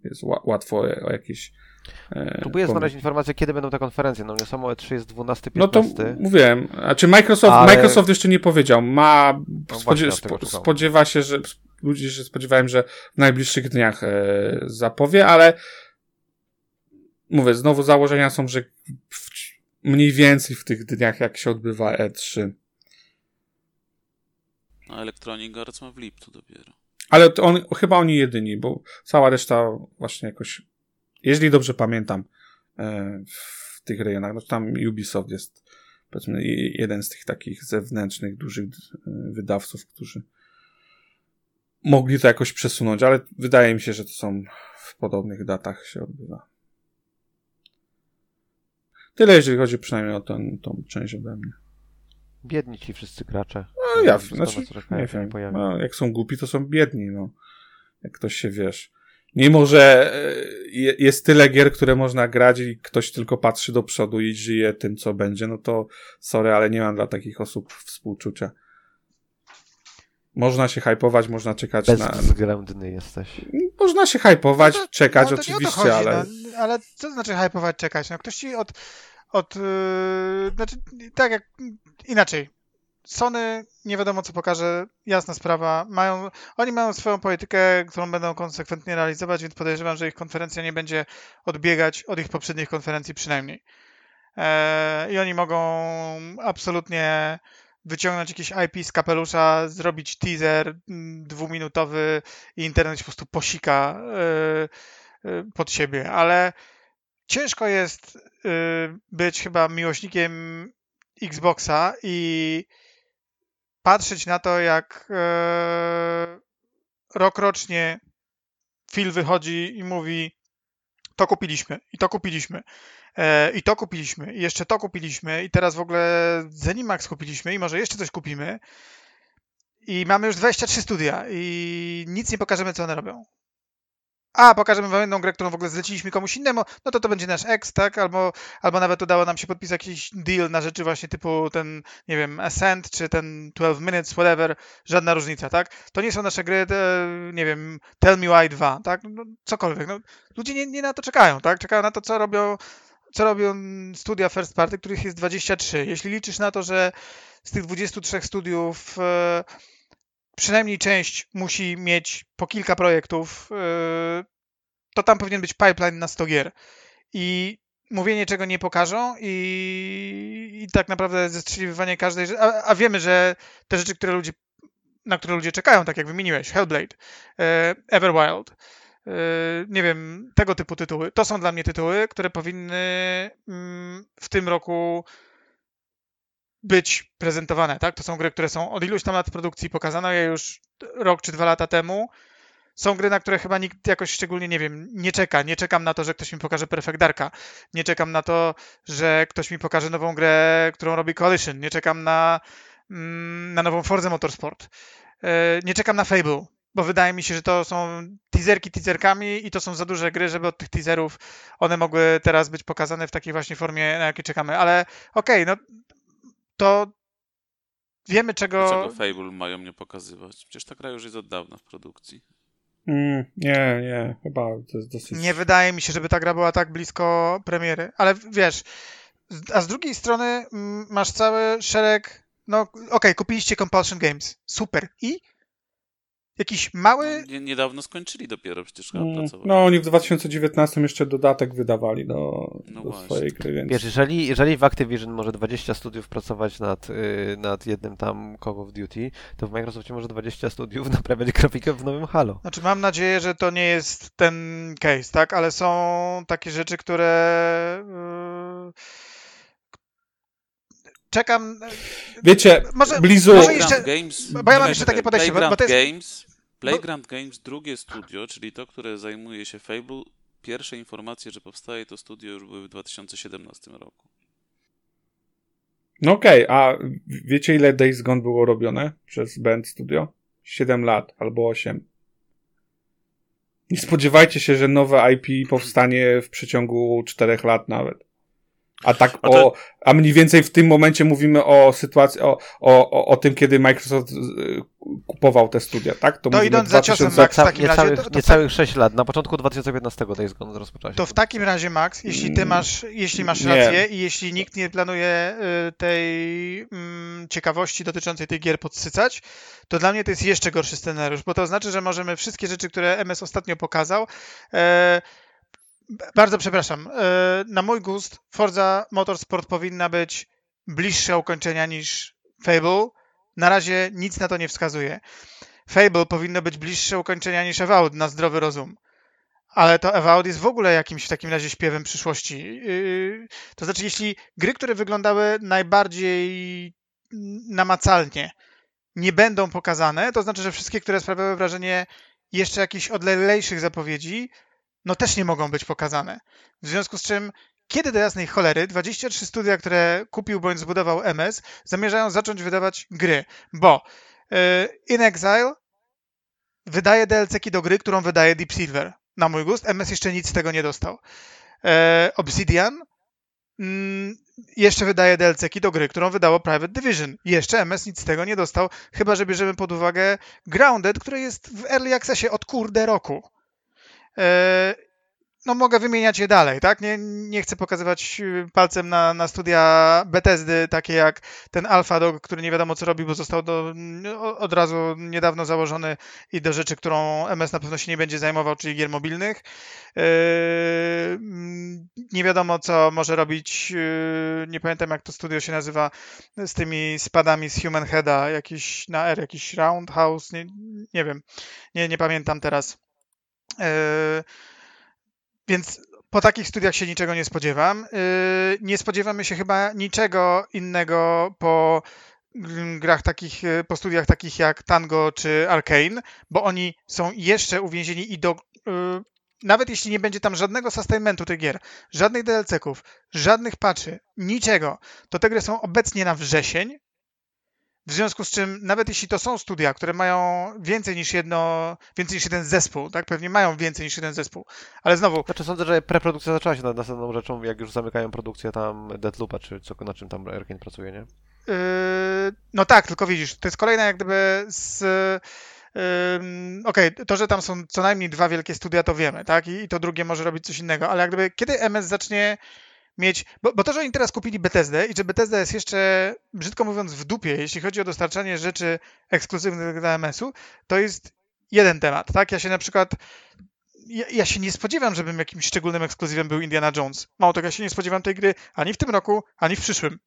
jest ła, łatwo o jakieś. E,
Próbuję
pomyłki.
znaleźć informację, kiedy będą te konferencje. No mnie samo E3 jest 12-15.
No to mówiłem. A czy Microsoft,
Ale-
Microsoft jeszcze nie powiedział. Ma,
No
spodzie, spo, spodziewa się, że ludzie się spodziewałem, że w najbliższych dniach e, zapowie, ale mówię, znowu założenia są, że w, mniej więcej w tych dniach, jak się odbywa E E3.
A Electronic Arts ma w lipcu dopiero.
Ale to on, chyba oni jedyni, bo cała reszta właśnie jakoś, jeżeli dobrze pamiętam, e, w tych rejonach, no to tam Ubisoft jest powiedzmy jeden z tych takich zewnętrznych, dużych e, wydawców, którzy mogli to jakoś przesunąć, ale wydaje mi się, że to są w podobnych datach się odbywa. Tyle, jeżeli chodzi przynajmniej o ten, tą część ode mnie.
Biedni ci wszyscy gracze.
No ja, znaczy, nie wiem, no, jak są głupi, to są biedni, no. Jak ktoś się, wiesz, mimo, że e, je- jest tyle gier, które można grać i ktoś tylko patrzy do przodu i żyje tym, co będzie, no to sorry, ale nie mam dla takich osób współczucia. Można się hypować, można czekać na...
No
Bezwzględny jesteś.
Można się hypować,
to-
czekać
no to nie o to
oczywiście,
chodzi,
ale...
No, ale co to znaczy hypować, czekać? No ktoś ci od... od yy, znaczy, tak jak... Inaczej. Sony nie wiadomo co pokaże, jasna sprawa. Mają, oni mają swoją politykę, którą będą konsekwentnie realizować, więc podejrzewam, że ich konferencja nie będzie odbiegać od ich poprzednich konferencji przynajmniej. Eee, I oni mogą absolutnie wyciągnąć jakiś IP z kapelusza, zrobić teaser mm, dwuminutowy i internet po prostu posika yy, yy, pod siebie, ale ciężko jest być chyba miłośnikiem Xboxa i patrzeć na to, jak yy, rok rocznie Phil wychodzi i mówi to kupiliśmy i to kupiliśmy e, i to kupiliśmy i jeszcze to kupiliśmy i teraz w ogóle Zenimax kupiliśmy i może jeszcze coś kupimy i mamy już 23 studia i nic nie pokażemy, co one robią. A, pokażemy wam jedną grę, którą w ogóle zleciliśmy komuś innemu, no to to będzie nasz ex, tak? Albo, albo nawet udało nam się podpisać jakiś deal na rzeczy właśnie typu ten, nie wiem, Ascent, czy ten 12 Minutes, whatever, żadna różnica, tak? To nie są nasze gry, te, nie wiem, Tell Me Why 2, tak? No, cokolwiek. No, ludzie nie, nie na to czekają, tak? Czekają na to, co robią, co robią studia first party, których jest 23. Jeśli liczysz na to, że z tych 23 studiów e, przynajmniej część musi mieć po kilka projektów, yy, to tam powinien być pipeline na 100 gier. I mówienie, czego nie pokażą i, i tak naprawdę zestrzeliwanie każdej rzeczy, a, a wiemy, że te rzeczy, które ludzie, na które ludzie czekają, tak jak wymieniłeś, Hellblade, yy, Everwild, yy, nie wiem, tego typu tytuły, to są dla mnie tytuły, które powinny mm, w tym roku być prezentowane, tak? To są gry, które są od iluś tam lat produkcji, pokazano je już rok czy dwa lata temu. Są gry, na które chyba nikt jakoś szczególnie, nie wiem, nie czeka. Nie czekam na to, że ktoś mi pokaże Perfect Darka. Nie czekam na to, że ktoś mi pokaże nową grę, którą robi Coalition. Nie czekam na, mm, na nową Forza Motorsport. E, nie czekam na Fable, bo wydaje mi się, że to są teaserki teaserkami i to są za duże gry, żeby od tych teaserów one mogły teraz być pokazane w takiej właśnie formie, na jakiej czekamy. Ale okej, okay, no to wiemy czego...
Dlaczego Fable mają nie pokazywać? Przecież ta gra już jest od dawna w produkcji.
Mm, nie, nie, chyba to jest dosyć...
Nie wydaje mi się, żeby ta gra była tak blisko premiery, ale wiesz, a z drugiej strony mm, masz cały szereg, no okej, okay, kupiliście Compulsion Games, super, i? Jakiś mały...
No, niedawno skończyli dopiero przecież
mm,
pracować.
No, oni w 2019 jeszcze dodatek wydawali do, no do swojej gry, więc...
Wiesz, jeżeli, jeżeli w Activision może 20 studiów pracować nad, yy, nad jednym tam Call of Duty, to w Microsoftie może 20 studiów *laughs* naprawiać grafikę w nowym Halo.
Znaczy mam nadzieję, że to nie jest ten case, tak? Ale są takie rzeczy, które... Yy czekam.
Wiecie, może, Blizu.
Może jeszcze, Games, bo ja mam jeszcze takie podejście.
Playground,
bo, bo
jest... Games, Playground bo... Games, drugie studio, czyli to, które zajmuje się Fable, pierwsze informacje, że powstaje to studio już były w 2017 roku.
No okej, okay, a wiecie ile Days Gone było robione przez Band Studio? 7 lat albo 8. Nie spodziewajcie się, że nowe IP powstanie w przeciągu 4 lat nawet. A tak a to... o, a mniej więcej w tym momencie mówimy o sytuacji, o, o, o, o tym, kiedy Microsoft kupował te studia, tak?
To, to idąc 2000... za ciosem, Max,
w takim niecałych, razie... To, to niecałych 6 lat, na początku 2015 Days Gone rozpoczęła się.
To w takim razie, Max, jeśli ty masz, jeśli masz rację i jeśli nikt nie planuje y, tej mm, ciekawości dotyczącej tych gier podsycać, to dla mnie to jest jeszcze gorszy scenariusz, bo to znaczy, że możemy wszystkie rzeczy, które MS ostatnio pokazał, e, bardzo przepraszam. E, na mój gust Forza Motorsport powinna być bliższa ukończenia niż Fable. Na razie nic na to nie wskazuje. Fable powinno być bliższe ukończenia niż Avowed na zdrowy rozum. Ale to Avowed jest w ogóle jakimś w takim razie śpiewem przyszłości. Yy, to znaczy, jeśli gry, które wyglądały najbardziej namacalnie, nie będą pokazane, to znaczy, że wszystkie, które sprawiały wrażenie jeszcze jakichś odlejszych zapowiedzi, no też nie mogą być pokazane. W związku z czym, kiedy do jasnej cholery 23 studia, które kupił bądź zbudował MS, zamierzają zacząć wydawać gry? Bo yy, In Exile wydaje DLC-ki do gry, którą wydaje Deep Silver. Na mój gust, MS jeszcze nic z tego nie dostał. Yy, Obsidian mm, jeszcze wydaje DLC-ki do gry, którą wydało Private Division. Jeszcze MS nic z tego nie dostał, chyba że bierzemy pod uwagę Grounded, które jest w Early Accessie od kurde roku. E, no mogę wymieniać je dalej, tak? Nie, nie chcę pokazywać y, palcem na, na studia Bethesdy, takie jak ten Alpha Dog, który nie wiadomo co robi, bo został do, od razu niedawno założony i do rzeczy, którą MS na pewno się nie będzie zajmował, czyli gier mobilnych. Yy, nie wiadomo co może robić, yy, nie pamiętam jak to studio się nazywa, z tymi spadami z Human Heada, jakiś na R, jakiś Roundhouse, nie, nie wiem, nie, nie pamiętam teraz. E, więc po takich studiach się niczego nie spodziewam. E, nie spodziewamy się chyba niczego innego po grach takich, e, po studiach takich jak Tango czy Arkane, bo oni są jeszcze uwięzieni i do nawet jeśli nie będzie tam żadnego sustainmentu tych gier, żadnych DLC-ków, żadnych patchy, niczego, to te gry są obecnie na wrzesień, W związku z czym, nawet jeśli to są studia, które mają więcej niż jedno, więcej niż jeden zespół, tak? Pewnie mają więcej niż jeden zespół, ale znowu,
Znaczy sądzę, że preprodukcja zaczęła się nad następną rzeczą, jak już zamykają produkcję tam Deadloopa, czy co, na czym tam Arkane pracuje, nie?
Yy, no tak, tylko widzisz, to jest kolejna jak gdyby z. ym, Okej, to, że tam są co najmniej dwa wielkie studia, to wiemy, tak? I, I to drugie może robić coś innego, ale jak gdyby kiedy MS zacznie mieć. Bo, bo to, że oni teraz kupili Bethesdę i że Bethesda jest jeszcze, brzydko mówiąc, w dupie, jeśli chodzi o dostarczanie rzeczy ekskluzywnych dla MS-u, to jest jeden temat, tak? Ja się na przykład. Ja, ja się nie spodziewam, żebym jakimś szczególnym ekskluzywem był Indiana Jones. Mało tego, ja się nie spodziewam tej gry ani w tym roku, ani w przyszłym.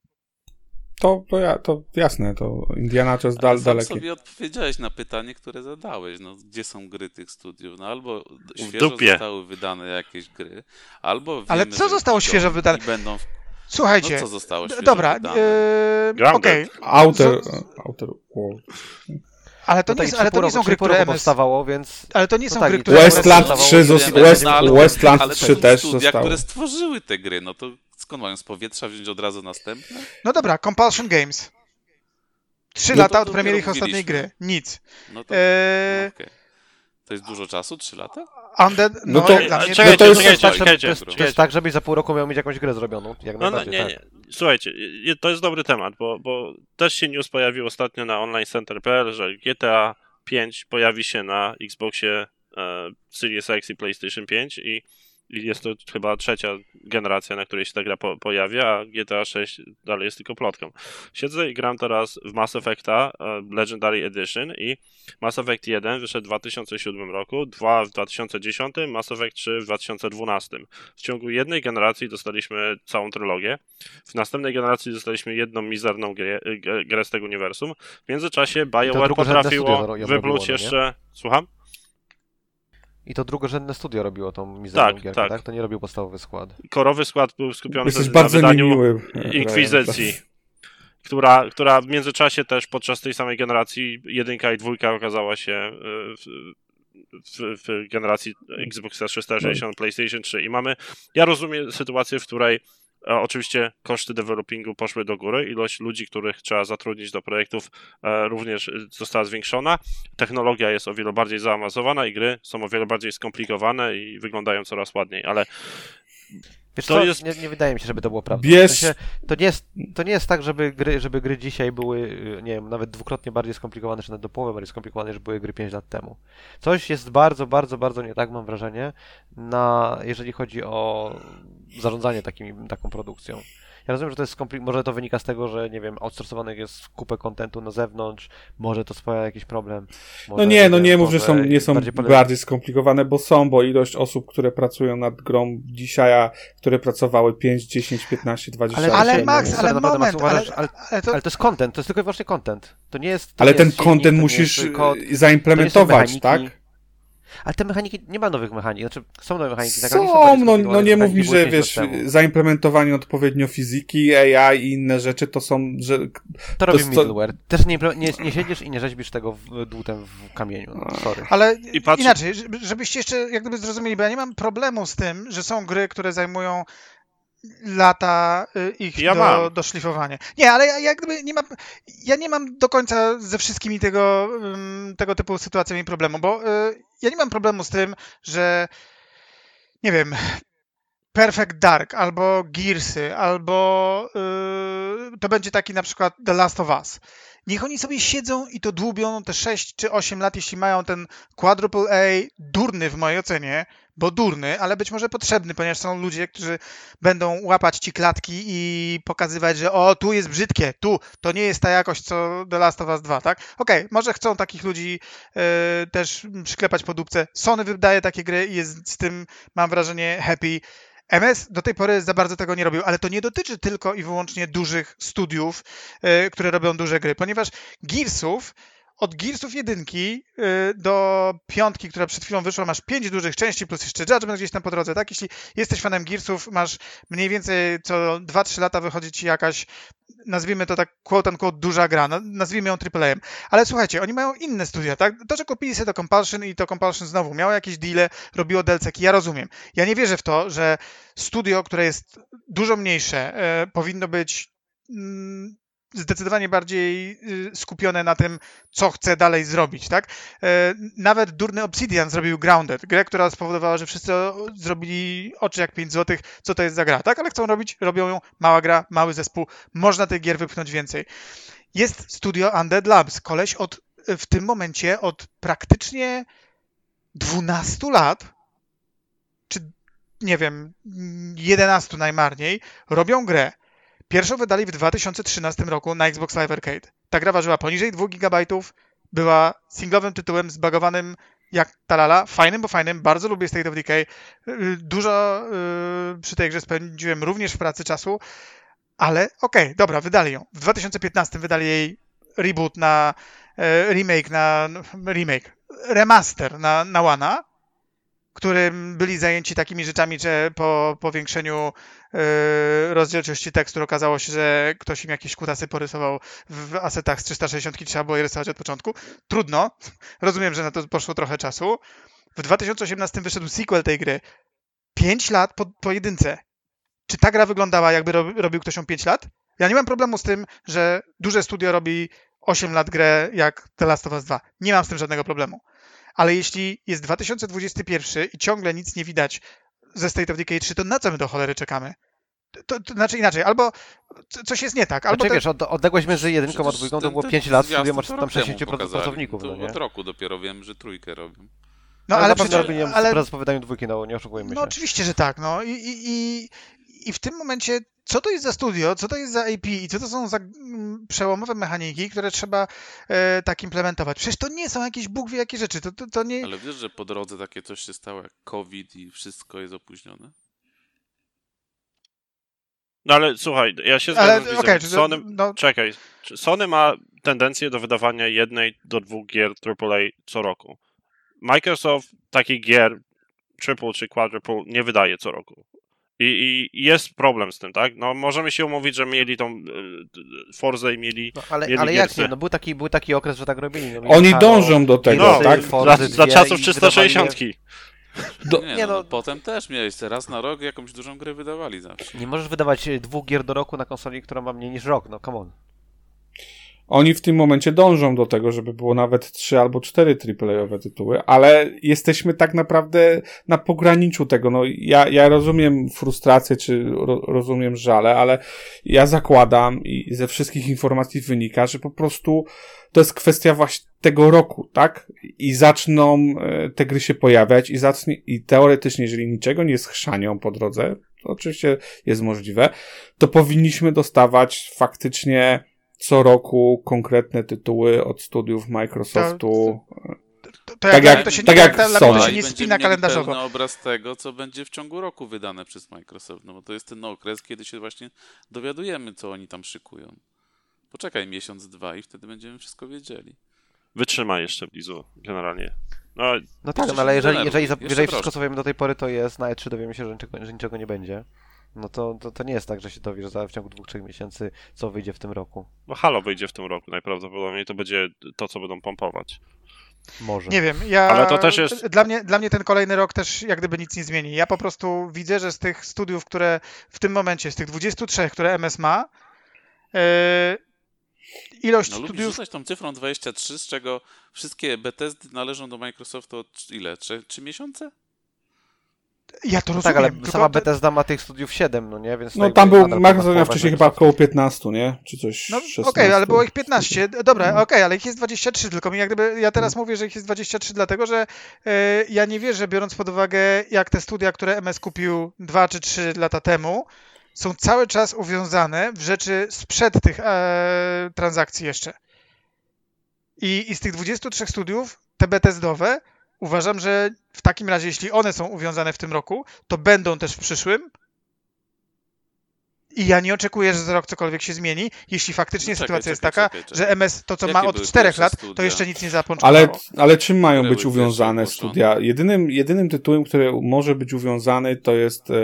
To, to, ja, to jasne, to Indiana to jest
Ale
dal,
sam
dalekie.
sobie odpowiedziałeś na pytanie, które zadałeś. No, gdzie są gry tych studiów? No albo
W
świeżo
dupie.
zostały wydane jakieś gry, albo wiemy,
Ale co
że
zostało świeżo wydane?
Będą... w-
Słuchajcie,
No co zostało świeżo
dobra,
wydane?
yy, okej,
Outer,
Z-
outer World.
ale to
No
nie,
tak,
są- ale to nie są gry, które
powstawało, więc
Ale to nie
No
są
tak,
gry, które
Westland
MS...
3 zosta-
Wiemy,
West, Westland
ale
3
są
też
studia,
zostało.
które stworzyły te gry, no to skąd mają z powietrza wziąć od razu następne?
No dobra, Compulsion Games. Trzy
No to
lata od premiery ich ostatniej gry. Nic.
No to,
Eee,
no okej. to jest dużo czasu? Trzy lata?
Undead, no,
No to-
jak dla mnie...
czekajcie,
no to jest-
czekajcie,
tak, żeby-
czekajcie,
to, jest, to
czekajcie.
jest tak, żebyś za pół roku miał mieć jakąś grę zrobioną, jak
No, no
najbardziej,
nie,
tak.
nie. Słuchajcie, to jest dobry temat, bo, bo też się news pojawił ostatnio na onlinecenter.pl, że GTA 5 pojawi się na Xboxie e, Series X i PlayStation 5 i, i jest to chyba trzecia generacja, na której się ta gra po, pojawia, a GTA 6 dalej jest tylko plotką. Siedzę i gram teraz w Mass Effecta e, Legendary Edition i Mass Effect 1 wyszedł w 2007 roku, 2 w 2010, Mass Effect 3 w 2012. W ciągu jednej generacji dostaliśmy całą trylogię. W następnej generacji dostaliśmy jedną mizerną grę, grę- grę z tego uniwersum. W międzyczasie BioWare potrafiło wypluć
no
jeszcze... Słucham?
I to drugorzędne studio robiło tą mizerną
Tak,
gierkę,
tak.
tak. To nie robił podstawowy skład.
Korowy skład był skupiony
Jesteś
na
bardzo
wydaniu
niemiły.
Inkwizycji. Która, która w międzyczasie też podczas tej samej generacji jedynka i dwójka okazała się e, w, w, w generacji Xboxa 360, PlayStation 3 i mamy, ja rozumiem sytuację, w której e, oczywiście koszty developingu poszły do góry, ilość ludzi, których trzeba zatrudnić do projektów e, również została zwiększona, technologia jest o wiele bardziej zaawansowana i gry są o wiele bardziej skomplikowane i wyglądają coraz ładniej, ale
Wiesz
To
co,
jest-
nie, nie wydaje mi się, żeby to było prawda.
Bierz-
W sensie, to, nie jest, to nie jest tak, żeby gry, żeby gry dzisiaj były, y, nie wiem, nawet dwukrotnie bardziej skomplikowane, czy nawet do połowy bardziej skomplikowane, niż były gry 5 lat temu. Coś jest bardzo, bardzo, bardzo nie tak, mam wrażenie, na, jeżeli chodzi o zarządzanie takimi, taką produkcją. Ja rozumiem, że to jest skompli- może to wynika z tego, że nie wiem, outsourcowanych jest kupę kontentu na zewnątrz, może to sprawia jakiś problem.
No
może,
nie, no nie mów, że są, nie są
bardziej
bardziej,
pole-
skomplikowane, bo są, bo ilość osób, które pracują nad grą dzisiaj, a które pracowały 5, 10, 15, 20
Ale-
lat
Ale
temu.
Max, ale
Max,
moment, ale,
uważasz, ale-
ale to...
Ale to jest content, to jest tylko i wyłącznie content. To nie jest. To
Ale
nie
ten
jest silnik,
content musisz
kod.
y, zaimplementować, tak?
Ale te mechaniki, nie ma nowych mechanik, znaczy są nowe mechaniki, tak, ale nie są
no, no nie mów mi, że wiesz, zaimplementowanie odpowiednio fizyki, AI i inne rzeczy to są, że
To robi
jest to-
middleware. Też nie, nie, nie siedzisz i nie rzeźbisz tego w, dłutem w kamieniu. No, sorry.
Ale
I patrz-
inaczej, żeby- żebyście jeszcze jak gdyby zrozumieli, bo ja nie mam problemu z tym, że są gry, które zajmują lata y, ich
Ja
do,
mam.
do szlifowania. Nie, ale ja gdyby nie mam, ja nie mam do końca ze wszystkimi tego, tego typu sytuacjami problemu, bo y, ja nie mam problemu z tym, że nie wiem, Perfect Dark, albo Gearsy, albo y, to będzie taki na przykład The Last of Us. Niech oni sobie siedzą i to dłubią te 6 czy 8 lat, jeśli mają ten quadruple A, durny w mojej ocenie, bo durny, ale być może potrzebny, ponieważ są ludzie, którzy będą łapać ci klatki i pokazywać, że o, tu jest brzydkie, tu, to nie jest ta jakość, co The Last of Us 2, tak? Okej, może chcą takich ludzi y, też przyklepać po dupce. Sony wydaje takie gry i jest z tym, mam wrażenie, happy. MS do tej pory za bardzo tego nie robił, ale to nie dotyczy tylko i wyłącznie dużych studiów, y, które robią duże gry, ponieważ Gearsów od Gearsów jedynki y, do piątki, która przed chwilą wyszła, masz pięć dużych części plus jeszcze Judgment gdzieś tam po drodze, tak? Jeśli jesteś fanem Gearsów, masz mniej więcej co 2-3 lata wychodzi ci jakaś, nazwijmy to tak quote unquote duża gra, na- nazwijmy ją AAA-em. Ale słuchajcie, oni mają inne studia, tak? To, że kupili sobie to Compulsion i to Compulsion znowu miało jakieś deale, robiło delceki, ja rozumiem. Ja nie wierzę w to, że studio, które jest dużo mniejsze, e, powinno być mm, zdecydowanie bardziej y, skupione na tym, co chce dalej zrobić, tak? E, Nawet durny Obsidian zrobił Grounded, grę, która spowodowała, że wszyscy zrobili oczy jak 5 złotych, co to jest za gra, tak? Ale chcą robić, robią ją, mała gra, mały zespół, można tych gier wypchnąć więcej. Jest studio Undead Labs, koleś od, w tym momencie od praktycznie 12 lat, czy nie wiem, 11 najmarniej, robią grę. Pierwszą wydali w 2013 roku na Xbox Live Arcade. Ta gra ważyła poniżej 2 GB, była singlowym tytułem zbagowanym jak talala, fajnym, bo fajnym, bardzo lubię State of Decay. Y, Dużo y, przy tej grze spędziłem również w pracy czasu, ale okej, dobra, wydali ją. W 2015 wydali jej reboot na e, remake, na remake, remaster na, na Łana, którym byli zajęci takimi rzeczami, że po powiększeniu e, rozdzielczości tekstu okazało się, że ktoś im jakieś kutasy porysował w asetach z 360 trzeba było je rysować od początku. Trudno. *laughs* Rozumiem, że na to poszło trochę czasu. W 2018 wyszedł sequel tej gry. 5 lat po, po jedynce. Czy ta gra wyglądała, jakby ro, robił ktoś ją 5 lat? Ja nie mam problemu z tym, że duże studio robi 8 lat grę jak The Last of Us 2. Nie mam z tym żadnego problemu. Ale jeśli jest 2021 i ciągle nic nie widać ze State of Decay 3, to na co my do cholery czekamy? To, to znaczy inaczej, albo coś jest nie tak, albo
Znaczy,
te,
wiesz, od, odległość między jedynką a dwójką to
ten-
było
ten
5 lat, studio masz tam
rok temu
60
pokazali.
pracowników,
To
no nie?
Od roku dopiero wiem, że trójkę robią.
no
ale
ale
pewno
przecież,
robili
ale,
wraz z powydaniem dwójki, no nie oszukujmy
No
się.
oczywiście, że tak, no i, i, i, i w tym momencie, co to jest za studio, co to jest za AP i co to są za mm, przełomowe mechaniki, które trzeba e, tak implementować. Przecież to nie są jakieś Bóg wie jakie rzeczy, to, to, to nie...
Ale wiesz, że po drodze takie coś się stało jak COVID i wszystko jest opóźnione?
No ale słuchaj, ja się
Ale
zgadzam z
okej,
Wizem.
czy to,
Sony,
no,
czekaj, czy Sony ma tendencję do wydawania jednej do dwóch gier AAA co roku. Microsoft takich gier triple czy quadruple nie wydaje co roku. I, I jest problem z tym, tak? No możemy się umówić, że mieli tą y, Forzę i mieli
No, ale,
mieli
ale jak nie? No był taki, był taki okres, że tak robili. No,
Oni
Halo,
dążą do tego,
No,
tak?
Dwie
dla czasów
i
360.
wydawali
Do,
Nie,
nie
no,
no.
potem też miałeś raz na rok jakąś dużą grę wydawali zawsze.
Nie możesz wydawać e, dwóch gier do roku na konsoli, która ma mniej niż rok, no come on.
Oni w tym momencie dążą do tego, żeby było nawet trzy albo cztery AAA-owe tytuły, ale jesteśmy tak naprawdę na pograniczu tego. No, ja, ja rozumiem frustrację, czy ro, rozumiem żale, ale ja zakładam i ze wszystkich informacji wynika, że po prostu to jest kwestia właśnie tego roku, tak? I zaczną e, te gry się pojawiać i zacznie, i teoretycznie, jeżeli niczego nie schrzanią po drodze, to oczywiście jest możliwe, to powinniśmy dostawać faktycznie co roku konkretne tytuły od studiów Microsoftu.
to, to
tak
jak,
jak-
to się,
tak
nie,
jak
to, to
Sony.
się nie spina kalendarzowo.
obraz tego, co będzie w ciągu roku wydane przez Microsoft, no bo to jest ten okres, kiedy się właśnie dowiadujemy, co oni tam szykują. Poczekaj miesiąc, dwa i wtedy będziemy wszystko wiedzieli.
Wytrzyma jeszcze Blizu, generalnie. No,
No tak, no ale jeżeli, jeżeli,
jeszcze
jeżeli wszystko, co wiemy do tej pory, to jest, na E3 dowiemy się, że niczego, że niczego nie będzie, no to, to, to nie jest tak, że się dowiesz za w ciągu dwóch, trzech miesięcy, co wyjdzie w tym roku.
no Halo wyjdzie w tym roku najprawdopodobniej, to będzie to, co będą pompować.
Może.
Nie wiem, ja...
Ale to też jest-
Dla mnie, dla mnie ten kolejny rok też jak gdyby nic nie zmieni. Ja po prostu widzę, że z tych studiów, które w tym momencie, z tych 23, które MS ma, e, ilość
No lubisz
studiów...
rzucać tą cyfrą 23, z czego wszystkie Bethesdy należą do Microsoftu od ile? 3, 3 miesiące?
Ja to
No
rozumiem.
tak, ale
tylko-
sama Bethesda ma tych studiów 7, no nie? Więc
No
tutaj
tam był, Microsoft miał wcześniej chyba około 15, nie? Czy coś
No okej,
16.
ale było ich 15. Dobra,
No.
okej, ale ich jest 23 tylko. Mi jak gdyby, ja teraz mówię, że ich jest 23 dlatego, że e, ja nie wierzę, biorąc pod uwagę, jak te studia, które MS kupił 2 czy 3 lata temu, są cały czas uwiązane w rzeczy sprzed tych e, transakcji jeszcze. I, I z tych 23 studiów, te Bethesdowe, uważam, że w takim razie, jeśli one są uwiązane w tym roku, to będą też w przyszłym. I ja nie oczekuję, że za rok cokolwiek się zmieni, jeśli faktycznie
No czekaj,
sytuacja jest
czekaj,
taka,
czekaj, czekaj.
że MS to, co
Jakie
ma od
były
4
pierwsze
lat, to
studia?
jeszcze nic nie zapączkowało.
Ale, ale czym mają
Które
być uwiązane studia? Jedynym, jedynym tytułem, który może być uwiązany, to jest e,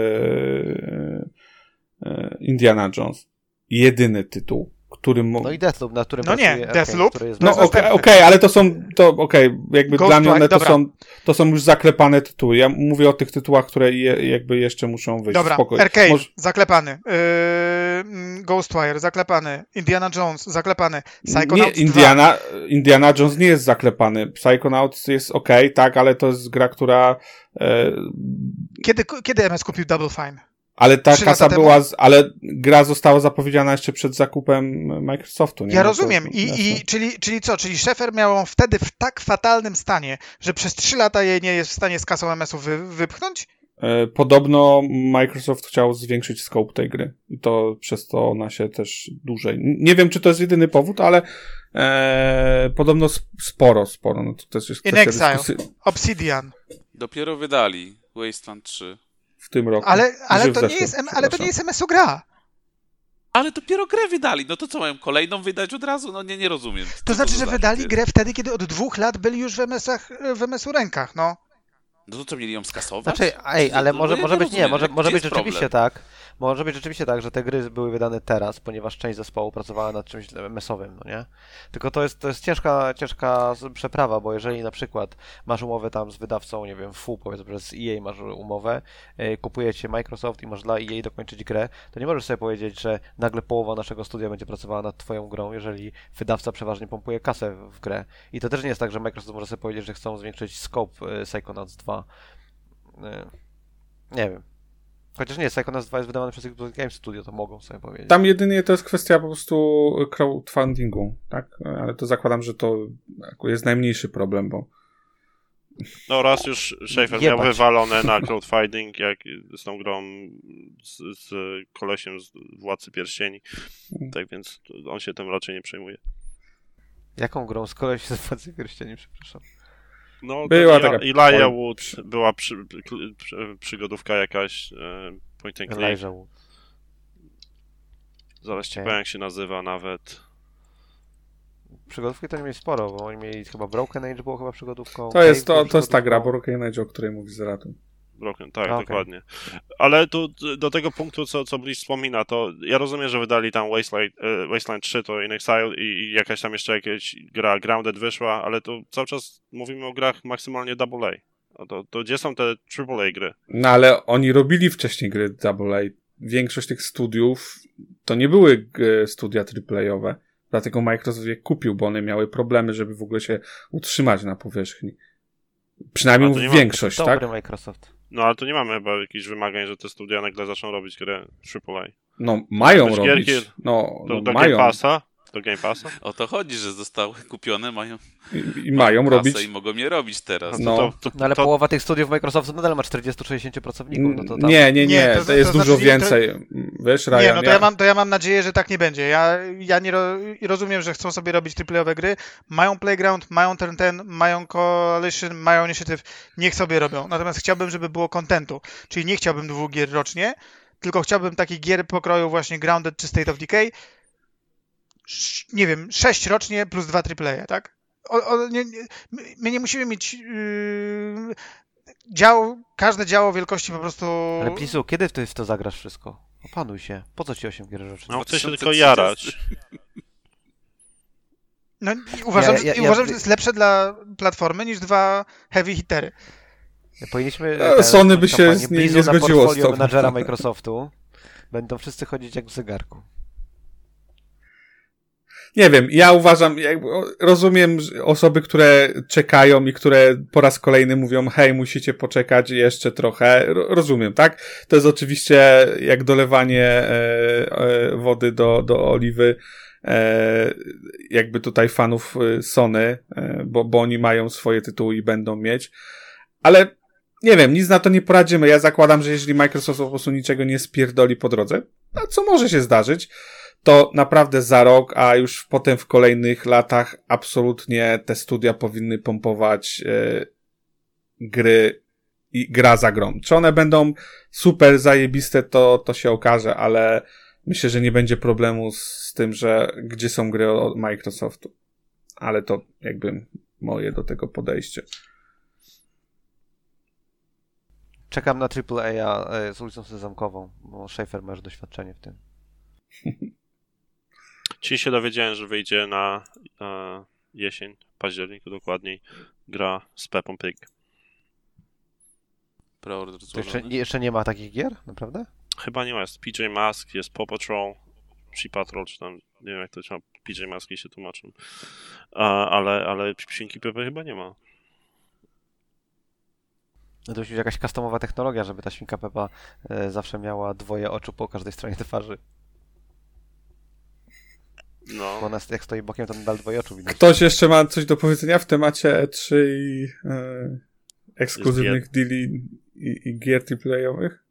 e, Indiana Jones. Jedyny tytuł, który mo-
No i Deathloop, na którym
No nie,
pracuje
Deathloop.
który jest
No okej,
następny.
okej, ale to są, to okej, jakby
Ghost
dla mnie one to
dobra.
są, to są już zaklepane tytuły. Ja mówię o tych tytułach, które je, jakby jeszcze muszą wyjść.
Dobra,
Spoko.
Arcane,
Może-
zaklepany. Yy, Ghostwire, zaklepany. Indiana Jones, zaklepany.
Nie,
Psychonauts 2.
Indiana, Indiana Jones nie jest zaklepany. Psychonauts jest ok, tak, ale to jest gra, która. E,
Kiedy, kiedy MS kupił Double Fine?
Ale ta
Trzy
kasa była. Z, ale gra została zapowiedziana jeszcze przed zakupem Microsoftu. Nie?
Ja
No to-
rozumiem. I,
jasne.
i czyli, czyli co? Czyli Szefer miał ją wtedy w tak fatalnym stanie, że przez 3 lata jej nie jest w stanie z kasą MS-u wy, wypchnąć?
E, Podobno Microsoft chciał zwiększyć scope tej gry i to przez to ona się też dłużej. Nie wiem, czy to jest jedyny powód, ale e, podobno sp- sporo, sporo. No to też jest
In Exile.
dyskusji
Obsidian.
Dopiero wydali Wasteland 3.
tym roku.
Ale, ale,
Że
to, nie
zeszłym,
jest, M- ale to nie jest MS-u gra.
Ale dopiero grę wydali. No to co, mają kolejną wydać od razu? No nie, nie rozumiem.
To znaczy, że
za
wydali grę
jest?
wtedy, kiedy od dwóch lat byli już w MS-ach, w MS-u rękach, no.
No to co, mieli ją skasować?
Znaczy, ej, ale
No
może,
ja
może
nie
być nie,
rozumiem,
może,
gdzie
może być rzeczywiście
problem?
tak. Może być rzeczywiście tak, że te gry były wydane teraz, ponieważ część zespołu pracowała nad czymś mesowym, no nie? Tylko to jest, to jest ciężka, ciężka przeprawa, bo jeżeli na przykład masz umowę tam z wydawcą, nie wiem, FU, powiedzmy, że z EA masz umowę, yy, kupujecie Microsoft i masz dla EA dokończyć grę, to nie możesz sobie powiedzieć, że nagle połowa naszego studia będzie pracowała nad twoją grą, jeżeli wydawca przeważnie pompuje kasę w grę. I to też nie jest tak, że Microsoft może sobie powiedzieć, że chcą zwiększyć scope yy, Psychonauts 2. Yy, Nie wiem. Chociaż nie, Psychonauts 2 jest wydawany przez Xbox Game Studio, to mogą sobie powiedzieć.
Tam jedynie to jest kwestia po prostu crowdfundingu, tak? Ale to zakładam, że to jest najmniejszy problem, bo
No raz już Schaefer miał wywalone na *laughs* crowdfunding, jak z tą grą z, z kolesiem z Władcy Pierścieni. Tak więc on się tym raczej nie przejmuje.
Jaką grą z kolei się z Władcy Pierścieni, przepraszam.
No,
Była taka
Eli- Elijah Wood, była przy, przy, przy, przygodówka jakaś, e, point and click.
Elijah Wood.
Zaraz ci
Okej.
powiem jak się nazywa nawet.
Przygodówki to nie mieli sporo, bo oni mieli chyba Broken Age było chyba przygodówką.
to jest, to, to jest ta gra. Broken Age, o której mówi Zeratu.
Broken, tak,
Okej.
dokładnie. Ale tu do tego punktu, co, co Bliss wspomina, to ja rozumiem, że wydali tam Wasteland, e, Wasteland 3, to In Exile i, i jakaś tam jeszcze jakaś gra Grounded wyszła, ale to cały czas mówimy o grach maksymalnie AA. A to, to gdzie są te AAA gry?
No ale oni robili wcześniej gry AA. Większość tych studiów to nie były e, studia AAA-owe. Dlatego Microsoft je kupił, bo one miały problemy, żeby w ogóle się utrzymać na powierzchni. Przynajmniej
A to nie ma-
większość,
Dobry
tak?
Microsoft.
No ale to nie mamy chyba jakichś wymagań, że te studia nagle zaczną robić grę AAA.
No, mają robić.
gierki
No,
Do,
no
do
mają.
Game Passa? Do Game Passa?
O to chodzi, że zostały kupione, mają,
I, i mają robić.
i mogą je robić teraz.
No.
to, to,
No ale
to,
połowa tych studiów Microsoftu nadal ma 40-60 pracowników, no to tam...
Nie, nie, nie,
Nie,
to,
to-
jest
to
dużo
znaczy, nie, to-
więcej. Wiesz, Ryan,
Nie, no to ja, mam, to ja mam nadzieję, że tak nie będzie. Ja, ja nie ro, rozumiem, że chcą sobie robić triplejowe gry. Mają Playground, mają ten, ten, mają Coalition, mają Initiative. Niech sobie robią. Natomiast chciałbym, żeby było kontentu. Czyli nie chciałbym dwóch gier rocznie, tylko chciałbym takich gier pokroju właśnie Grounded czy State of Decay. Nie wiem, sześć rocznie plus dwa tripleje, tak? O, o, nie, nie, my- nie musimy mieć yy, dział, każde działo wielkości po prostu...
Ale Plisu, kiedy ty w to zagrasz wszystko? Opanuj się. Po co ci 8 gier rocznie?
no chce się tylko
2030.
jarać.
No, i uważam,
Ja-
że,
ja- ja-
uważam, że to jest lepsze dla platformy niż dwa heavy hitery.
Powinniśmy...
E,
tę
Sony by się nie- nie
na
zgodziło z
portfolio
tobą.
menadżera Microsoftu. Będą wszyscy chodzić jak w zegarku.
Nie wiem, ja uważam, rozumiem osoby, które czekają i które po raz kolejny mówią, hej, musicie poczekać jeszcze trochę. Ro- rozumiem, tak? To jest oczywiście jak dolewanie e, e, wody do, do oliwy. E, jakby tutaj fanów Sony, bo, bo oni mają swoje tytuły i będą mieć. Ale nie wiem, nic na to nie poradzimy. Ja zakładam, że jeżeli Microsoft po prostu niczego nie spierdoli po drodze, a co może się zdarzyć, to naprawdę za rok, a już potem w kolejnych latach absolutnie te studia powinny pompować e, gry i gra za grą. Czy one będą super zajebiste, to, to się okaże, ale myślę, że nie będzie problemu z, z tym, że gdzie są gry od Microsoftu. Ale to jakby moje do tego podejście.
Czekam na AAA z ulicą Sezamkową, bo Schaefer ma już doświadczenie w tym. *laughs*
Dzisiaj się dowiedziałem, że wyjdzie na e, jesień, październiku dokładniej, gra z Pepą Pig.
Preorder
To jeszcze, jeszcze nie ma takich gier? Naprawdę?
Chyba nie ma, jest PJ Mask, jest Paw Patrol, Psi Patrol, czy tam, nie wiem jak to się PJ Maski się tłumaczą. A, ale, ale Świnki Pepe chyba nie ma.
To musi być jakaś customowa technologia, żeby ta świnka Pepa e, zawsze miała dwoje oczu po każdej stronie twarzy. Bo
No,
ona jak stoi bokiem, to nadal dwoje oczu widać.
Ktoś jeszcze ma coś do powiedzenia w temacie E3 i e, ekskluzywnych deali i, i gier playowych?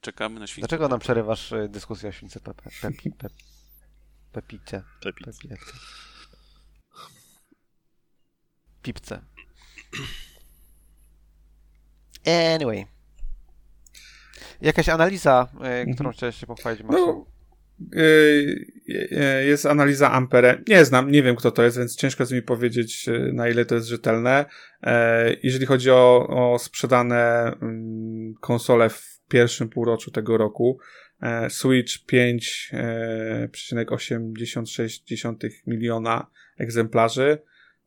Czekamy na świnkę.
Dlaczego nam przerywasz e, dyskusję o śwince Pepe? Pepi, pep, pepicie.
Pepi.
Pepiecie. Pipce. Anyway. Jakaś analiza, y, którą chciałeś się pochwalić, Maxu?
No, jest analiza Ampere. Nie znam, nie wiem kto to jest, więc ciężko jest mi powiedzieć, y, na ile to jest rzetelne. E, Jeżeli chodzi o, o sprzedane mm, konsole w pierwszym półroczu tego roku, Switch 5,86 miliona egzemplarzy,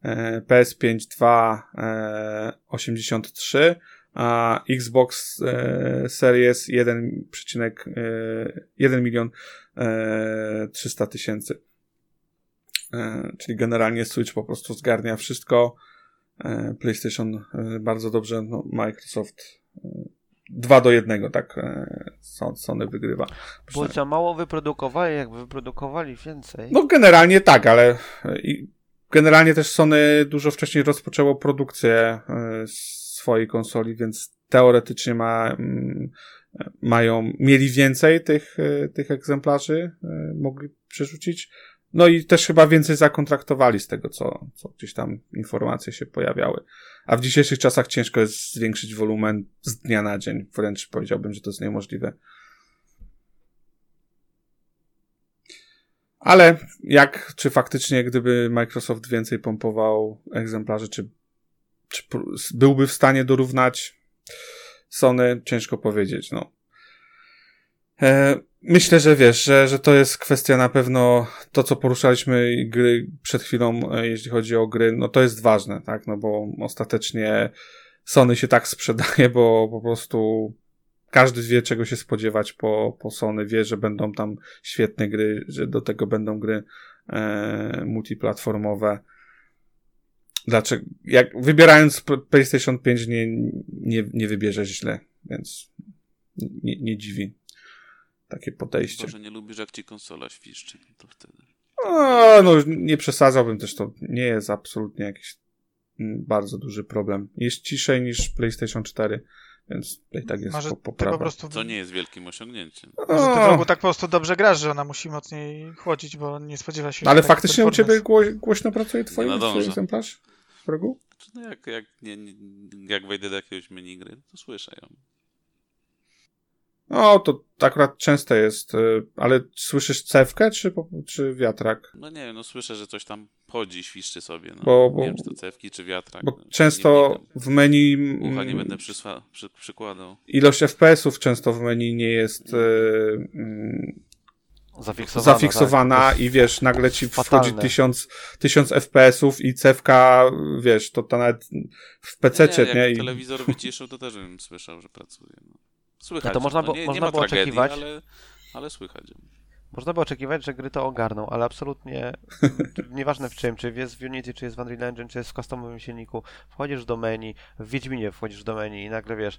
e, PS5 2,83 a Xbox Series 1,1 milion 300 tysięcy. E, czyli generalnie Switch po prostu zgarnia wszystko. E, PlayStation e, bardzo dobrze, no, Microsoft e, 2 do 1, tak e, Son- Sony wygrywa.
Bo za mało wyprodukowali, jakby wyprodukowali więcej.
No generalnie tak, ale e, generalnie też Sony dużo wcześniej rozpoczęło produkcję e, swojej konsoli, więc teoretycznie ma, mm, e, mają, mieli więcej tych, e, tych egzemplarzy, e, mogli przerzucić. No i też chyba więcej zakontraktowali z tego, co, co gdzieś tam informacje się pojawiały. A w dzisiejszych czasach ciężko jest zwiększyć wolumen z dnia na dzień. Wręcz powiedziałbym, że to jest niemożliwe. Ale jak, czy faktycznie, gdyby Microsoft więcej pompował egzemplarzy, czy, czy byłby w stanie dorównać Sony? Ciężko powiedzieć, no. E, myślę, że wiesz, że, że to jest kwestia na pewno to, co poruszaliśmy gry przed chwilą, e, jeśli chodzi o gry, no to jest ważne, tak, no bo ostatecznie Sony się tak sprzedaje, bo po prostu każdy wie, czego się spodziewać po, po Sony, wie, że będą tam świetne gry, że do tego będą gry e, multiplatformowe. Dlaczego? Jak wybierając PlayStation 5 nie, nie, nie wybierzesz źle, więc nie, nie dziwi takie podejście.
Chyba, że nie lubisz, jak ci konsola świszczy, no to wtedy.
O, no, nie przesadzałbym też, to nie jest absolutnie jakiś mm, bardzo duży problem. Jest ciszej niż PlayStation 4, więc to i tak jest
Może
po, poprawa.
po prostu
Co nie jest wielkim osiągnięciem.
Może ty w
O,
rogu tak po prostu dobrze grasz, że ona musi mocniej chłodzić, bo nie spodziewa się.
ale
tak
faktycznie u ciebie gło, głośno pracuje twój, twój egzemplarz w rogu?
Czy no jak, jak, nie, nie, jak wejdę do jakiegoś menu gry, to słyszę ją.
No, to akurat często jest, y, ale słyszysz cewkę czy, czy wiatrak?
No nie wiem, no słyszę, że coś tam chodzi, świszczy sobie. No.
Bo- bo-
nie wiem, czy to cewki, czy wiatrak.
Bo
no,
często w menu
Ucha nie
mm,
będę przysła, przy, przykładał.
ilość FPS-ów często w menu nie jest y, mm,
Zafiksowana.
zafiksowana
tak.
i wiesz, nagle ci wchodzi
fatalne.
tysiąc, tysiąc FPS-ów i cewka, wiesz, to, to nawet w PC,
nie,
nie?
jak
I,
telewizor *laughs* wyciszył, to też bym słyszał, że pracuje. No. Słychać.
No to można było-
nie,
można
nie
było
tragedii,
oczekiwać.
Ale, ale słychać.
Można by oczekiwać, że gry to ogarną, ale absolutnie *laughs* nieważne w czym, czy jest w Unity, czy jest w Unreal Engine, czy jest w customowym silniku, wchodzisz do menu, w Wiedźminie wchodzisz do menu i nagle wiesz,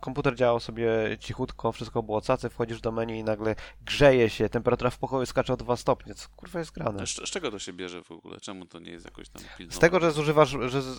komputer działał sobie cichutko, wszystko było cacy, wchodzisz do menu i nagle grzeje się, temperatura w pokoju skacze o 2 stopnie, co kurwa jest grane?
Z, z czego to się bierze w ogóle? Czemu to nie jest jakoś tam pilnowane?
Z tego, że zużywasz, że z,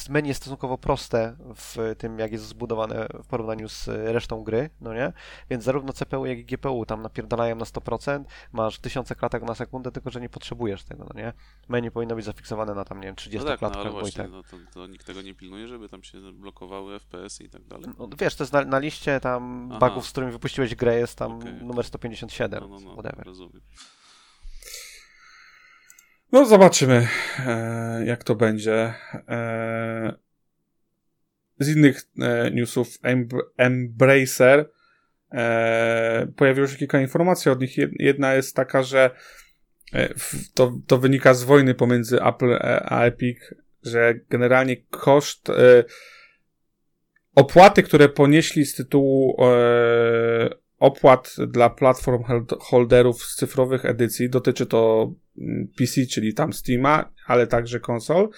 z menu jest stosunkowo proste w tym, jak jest zbudowane w porównaniu z resztą gry, no nie? Więc zarówno CPU, jak i GPU tam napierdalają na 100%, masz tysiące klatek na sekundę, tylko że nie potrzebujesz tego, no nie? Menu powinno być zafiksowane na tam, nie wiem, 30
No tak, no
klatkach,
ale
bo i
właśnie,
tak.
no to, to nikt tego nie pilnuje, żeby tam się blokowały FPS-y i tak dalej.
No, wiesz, to jest na, na liście tam
Aha.
bugów, z którymi wypuściłeś grę, jest tam
Okej.
numer 157,
No, no, no,
whatever.
rozumiem.
no zobaczymy, e, jak to będzie. E, z innych e, newsów, Embr- Embracer e, pojawiło się kilka informacji od nich. Jed- Jedna jest taka, że e, to, to wynika z wojny pomiędzy Apple e, a Epic, że generalnie koszt e, opłaty, które ponieśli z tytułu e, opłat dla platform holderów z cyfrowych edycji, dotyczy to mm, PC, czyli tam Steama, ale także konsol,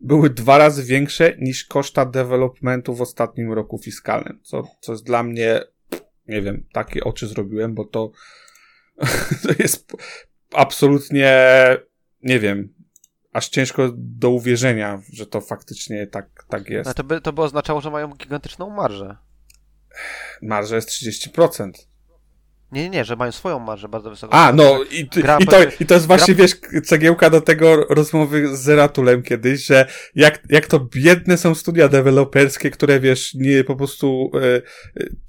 były dwa razy większe niż koszta developmentu w ostatnim roku fiskalnym, co, co jest dla mnie, nie wiem, takie oczy zrobiłem, bo to, *laughs* to jest absolutnie, nie wiem, aż ciężko do uwierzenia, że to faktycznie tak, tak jest.
No to by, to by oznaczało, że mają gigantyczną marżę.
Marża jest 30%.
Nie, nie, nie, że mają swoją marżę bardzo wysoką.
A, no i, ty,
Gra
i, to, i to jest właśnie,
gra-
wiesz, cegiełka do tego rozmowy z Zeratulem kiedyś, że jak, jak to biedne są studia deweloperskie, które, wiesz, nie po prostu e, e,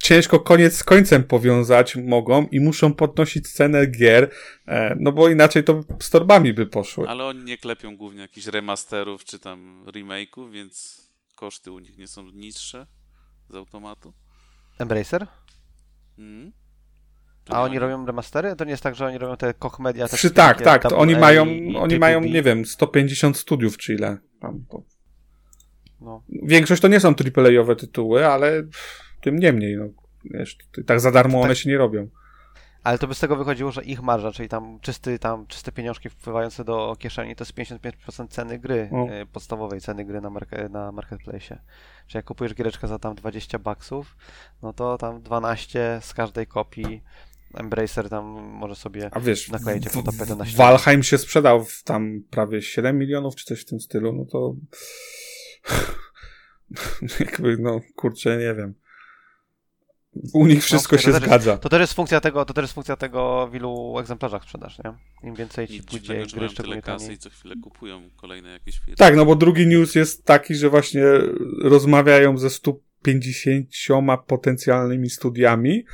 ciężko koniec z końcem powiązać mogą i muszą podnosić cenę gier, e, no bo inaczej to z torbami by poszły.
Ale oni nie klepią głównie jakichś remasterów czy tam remake'ów, więc koszty u nich nie są niższe z automatu.
Embracer?
Mhm.
A
nie
oni robią remastery? To nie jest tak, że oni robią te Koch Media? te
Przy, tak, tak, to oni mają, oni mają, nie wiem, 150 studiów czy ile. Tam, to.
No.
Większość to nie są AAA-owe tytuły, ale tym niemniej, no, wiesz, tak za darmo one
Tak.
się nie robią.
Ale to by z tego wychodziło, że ich marża, czyli tam czysty, tam czyste pieniążki wpływające do kieszeni, to jest 55% ceny gry,
O.
e, podstawowej ceny gry na, marke, na marketplace. Czyli jak kupujesz giereczkę za tam 20 baksów, no to tam 12 z każdej kopii. Embracer tam może sobie
A wiesz,
Naklejcie
w-
po tapetę na ścianę.
Valheim się sprzedał w tam prawie 7 milionów, czy coś w tym stylu, no to *laughs* jakby, no kurczę, nie wiem. U nich wszystko
No, to
się
też-
zgadza.
To też jest funkcja tego, to też jest funkcja tego, w ilu egzemplarzach sprzedasz, nie? Im więcej ci
Nic
pójdzie gry,
mają tyle
szczególnie
kasy
taniej.
i co chwilę kupują kolejne jakieś firmy.
Tak, no bo drugi news jest taki, że właśnie rozmawiają ze 150 potencjalnymi studiami,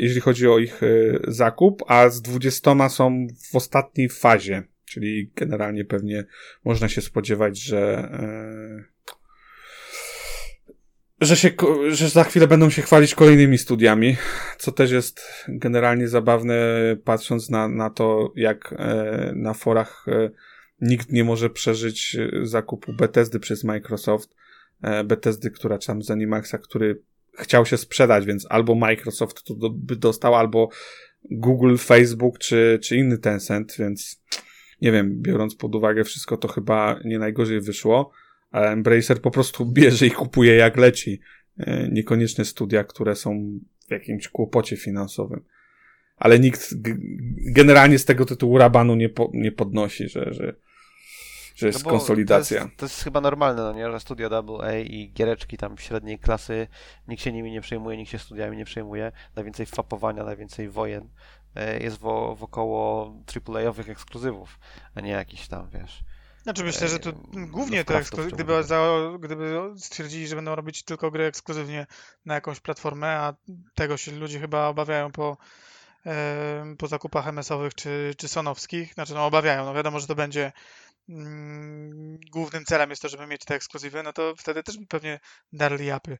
jeżeli chodzi o ich e, zakup, a z 20 są w ostatniej fazie, czyli generalnie pewnie można się spodziewać, że e, że, się, że za chwilę będą się chwalić kolejnymi studiami, co też jest generalnie zabawne, patrząc na, na to, jak e, na forach e, nikt nie może przeżyć e, zakupu Bethesdy przez Microsoft. E, Bethesdy, która tam z Animaxa, który chciał się sprzedać, więc albo Microsoft to do, by dostał, albo Google, Facebook czy, czy inny Tencent, więc nie wiem, biorąc pod uwagę wszystko, to chyba nie najgorzej wyszło, ale Embracer po prostu bierze i kupuje jak leci. E, Niekoniecznie studia, które są w jakimś kłopocie finansowym. Ale nikt generalnie z tego tytułu rabanu nie, po, nie podnosi, że, że, że jest
No
konsolidacja.
To jest, to jest chyba normalne, no nie? Że studio AA i giereczki tam średniej klasy, nikt się nimi nie przejmuje, nikt się studiami nie przejmuje. Najwięcej fapowania, najwięcej wojen e, jest wo, wokoło AAA-owych ekskluzywów, a nie jakiś tam, wiesz.
Znaczy myślę, że tu
Eee,
głównie to eksklu- gdyby, za, gdyby stwierdzili, że będą robić tylko gry ekskluzywnie na jakąś platformę, a tego się ludzie chyba obawiają po, po zakupach MS-owych czy, czy sonowskich. Znaczy no obawiają, no wiadomo, że to będzie głównym celem jest to, żeby mieć te ekskluzywy, no to wtedy też by pewnie darli japy.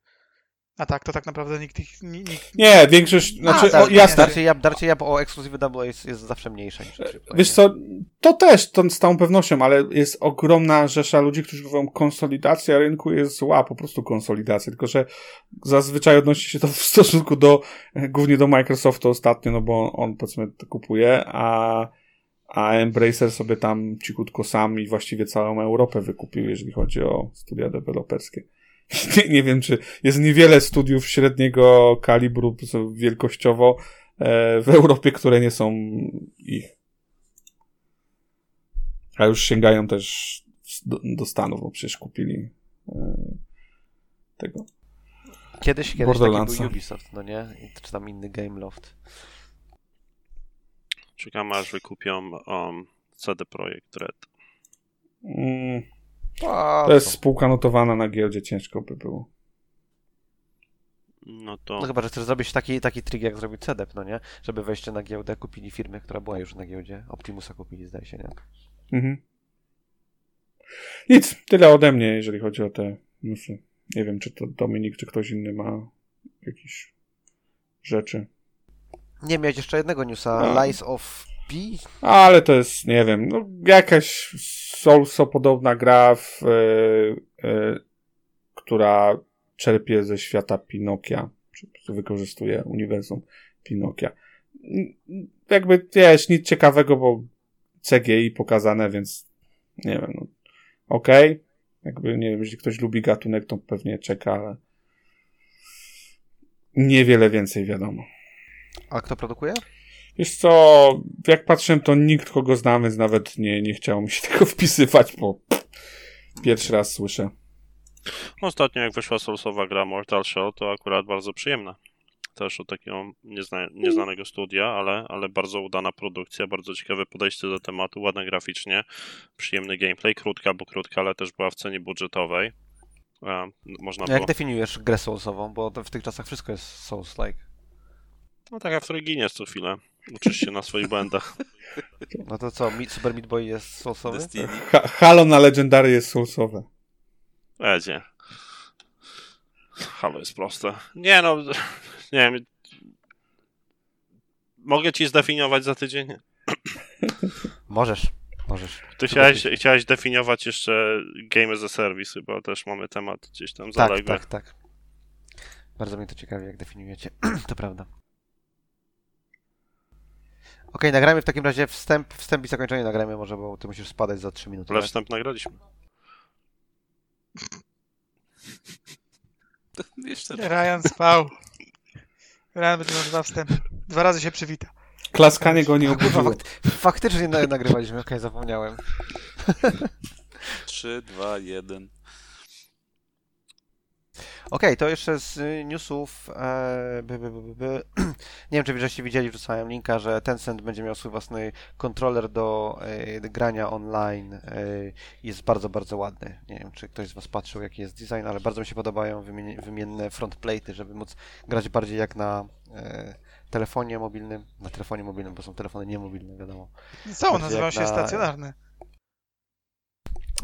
A tak, to tak naprawdę nikt ich... ni- Nikt,
Nie, większość, znaczy,
tak,
o, jasne,
Darcie jab, darcie jab o ekskluzywy AA jest, jest zawsze mniejsze niż AAA,
Wiesz co, to też, to z całą pewnością, ale jest ogromna rzesza ludzi, którzy mówią, konsolidacja rynku jest zła, po prostu konsolidacja, tylko że zazwyczaj odnosi się to w stosunku do, e, głównie do Microsoftu ostatnio, no bo on, powiedzmy, to kupuje, a, a Embracer sobie tam cichutko sam i właściwie całą Europę wykupił, jeżeli chodzi o studia deweloperskie. *laughs* Nie, nie wiem, czy jest niewiele studiów średniego kalibru wielkościowo e, w Europie, które nie są ich. A już sięgają też do, do Stanów, bo przecież kupili e, tego.
Kiedyś, kiedyś taki był Ubisoft, no nie? Czy tam inny Gameloft.
Czekam aż wykupią um, CD Projekt Red.
Mm,
A,
to jest spółka notowana na giełdzie, ciężko by było.
No to
No chyba, że chcesz zrobić taki, taki trik, jak zrobił CDEP, no nie? Żeby wejście na giełdę, kupili firmę, która była już na giełdzie. Optimusa kupili, zdaje się, nie?
Mhm. Nic, tyle ode mnie, jeżeli chodzi o te newsy. Nie wiem, czy to Dominik, czy ktoś inny ma jakieś rzeczy.
Nie, miałeś jeszcze jednego newsa.
No.
Lies of P?
Ale to jest, nie wiem, no, jakaś Soulso-podobna gra, w, e, e, która czerpie ze świata Pinokia. czy wykorzystuje uniwersum Pinokia. Jakby, wiesz, nic ciekawego, bo CGI pokazane, więc nie wiem, no okej. Jakby, nie wiem, jeśli ktoś lubi gatunek, to pewnie czeka, ale niewiele więcej wiadomo.
A kto produkuje?
Wiesz co, jak patrzyłem, to nikt, kogo znamy, więc nawet nie, nie chciało mi się *laughs* tego wpisywać, bo pierwszy raz słyszę.
Ostatnio jak wyszła Soulsowa gra Mortal Shell, to akurat bardzo przyjemna. Też od takiego niezna, nieznanego studia, ale, ale bardzo udana produkcja, bardzo ciekawe podejście do tematu, ładne graficznie, przyjemny gameplay, krótka, bo krótka, ale też była w cenie budżetowej. E, można
Jak
było...
definiujesz grę Soulsową? Bo w tych czasach wszystko jest Souls-like.
No taka, w której giniesz co chwilę. Uczysz się na swoich błędach.
No to co, Super Meat Boy jest Soulsowy?
Ha Halo na Legendary jest soulsowe.
Edzie. Halo jest proste. Nie no, *laughs* nie wiem. Mogę ci zdefiniować za tydzień?
Możesz, możesz.
Ty chciałeś, chciałeś definiować jeszcze Game as a Service, chyba też mamy temat gdzieś tam
Tak,
zaległy.
tak, tak. Bardzo mnie to ciekawi, jak definiujecie. *clears throat* to prawda. Okej, nagrajmy w takim razie wstęp, wstęp i zakończenie nagrajmy może, bo ty musisz spadać za 3 minuty.
Ale
tak?
wstęp nagraliśmy.
Jeszcze
Ryan spał. Ryan będzie miał dwa wstępy. Dwa razy się przywita.
Klaskanie go nie obudziło.
fakt, faktycznie na- nagrywaliśmy, okej, zapomniałem.
3, 2, 1.
Okej, to jeszcze z y, newsów. E, by, by, by. *clears throat* Nie wiem, czy żeście widzieli, wrzucałem linka, że Tencent będzie miał swój własny kontroler do e, grania online. E, jest bardzo, bardzo ładny. Nie wiem, czy ktoś z Was patrzył, jaki jest design, ale bardzo mi się podobają wymieni- wymienne frontplate'y, żeby móc grać bardziej jak na e, telefonie mobilnym. Na telefonie mobilnym, bo są telefony niemobilne, wiadomo.
Co,
Bardziej
nazywał
jak
się
na-
stacjonarny.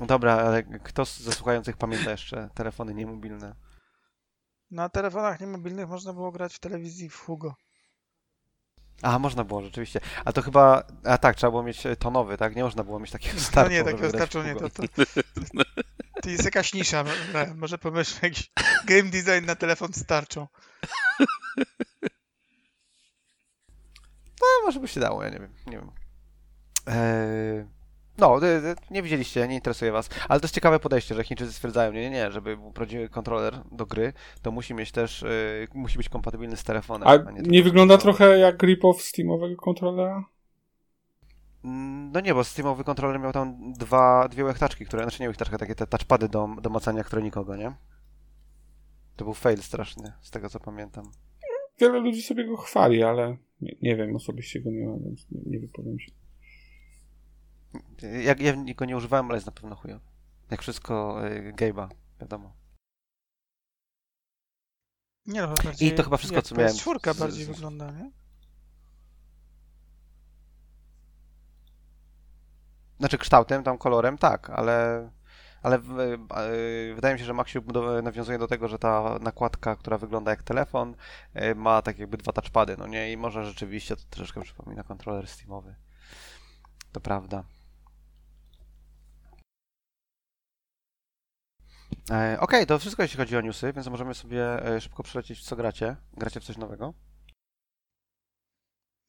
Dobra, ale kto z- ze słuchających pamięta jeszcze telefony niemobilne?
Na telefonach niemobilnych można było grać w telewizji w Hugo.
A, można było, rzeczywiście. A to chyba. A tak, trzeba było mieć e, tonowy, tak? Nie można było mieć takiego *laughs*
No
startu.
nie,
żeby
takiego starczu nie. To, to, *laughs* to jest jakaś nisza. Ryan. Może pomyślmy *laughs* jakiś game design na telefon z tarczą.
No, może by się dało, ja nie wiem. Nie wiem. Eee, no, y, y, nie widzieliście, nie interesuje was. Ale to jest ciekawe podejście, że Chińczycy stwierdzają, nie, nie, nie, żeby prawdziwy kontroler do gry, to musi mieć też, y, musi być kompatybilny z telefonem.
A
tylko
nie
z
wygląda trochę jak rip-off Steamowego kontrolera?
No nie, bo Steamowy kontroler miał tam dwa, dwie łechtaczki, które, znaczy nie łechtaczka, takie te touchpady do, do macania, które nikogo, nie? To był fail straszny, z tego co pamiętam.
Wiele ludzi sobie go chwali, ale nie, nie wiem, osobiście go nie mam, więc nie, nie wypowiem się.
Ja, ja go nie używałem, ale jest na pewno chujo. Jak wszystko y, Gabe'a, wiadomo.
Nie no, bardziej
to chyba wszystko, co miałem
PS4
z-
bardziej
z-
wygląda, nie?
Znaczy kształtem, tam kolorem, tak, ale, ale y, wydaje mi się, że Maxiu nawiązuje do tego, że ta nakładka, która wygląda jak telefon, y, ma tak jakby dwa touchpady, no nie? I może rzeczywiście to troszkę przypomina kontroler Steamowy. To prawda. E, Okej, to wszystko jeśli chodzi o newsy, więc możemy sobie e, szybko przelecieć w co gracie. Gracie w coś nowego?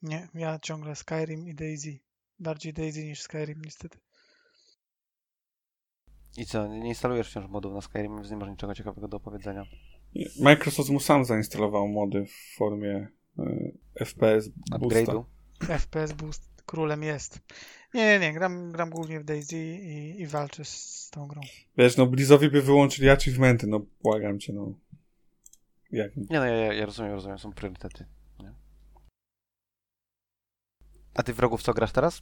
Nie, ja ciągle Skyrim i Daisy. Bardziej Daisy niż Skyrim, niestety.
I co, nie instalujesz wciąż modów na Skyrim, więc nie masz niczego ciekawego do opowiedzenia.
Microsoft mu sam zainstalował mody w formie y, FPS boosta.
Upgrade'u.
FPS Boost królem jest. Nie, nie, nie, gram, gram głównie w Daisy i, i walczę z tą grą.
Wiesz, no Blizzowi by wyłączyli achievementy, no błagam cię, no. Jak?
Nie no, ja, ja- ja rozumiem, rozumiem, są priorytety. Nie? A ty wrogów co grasz teraz?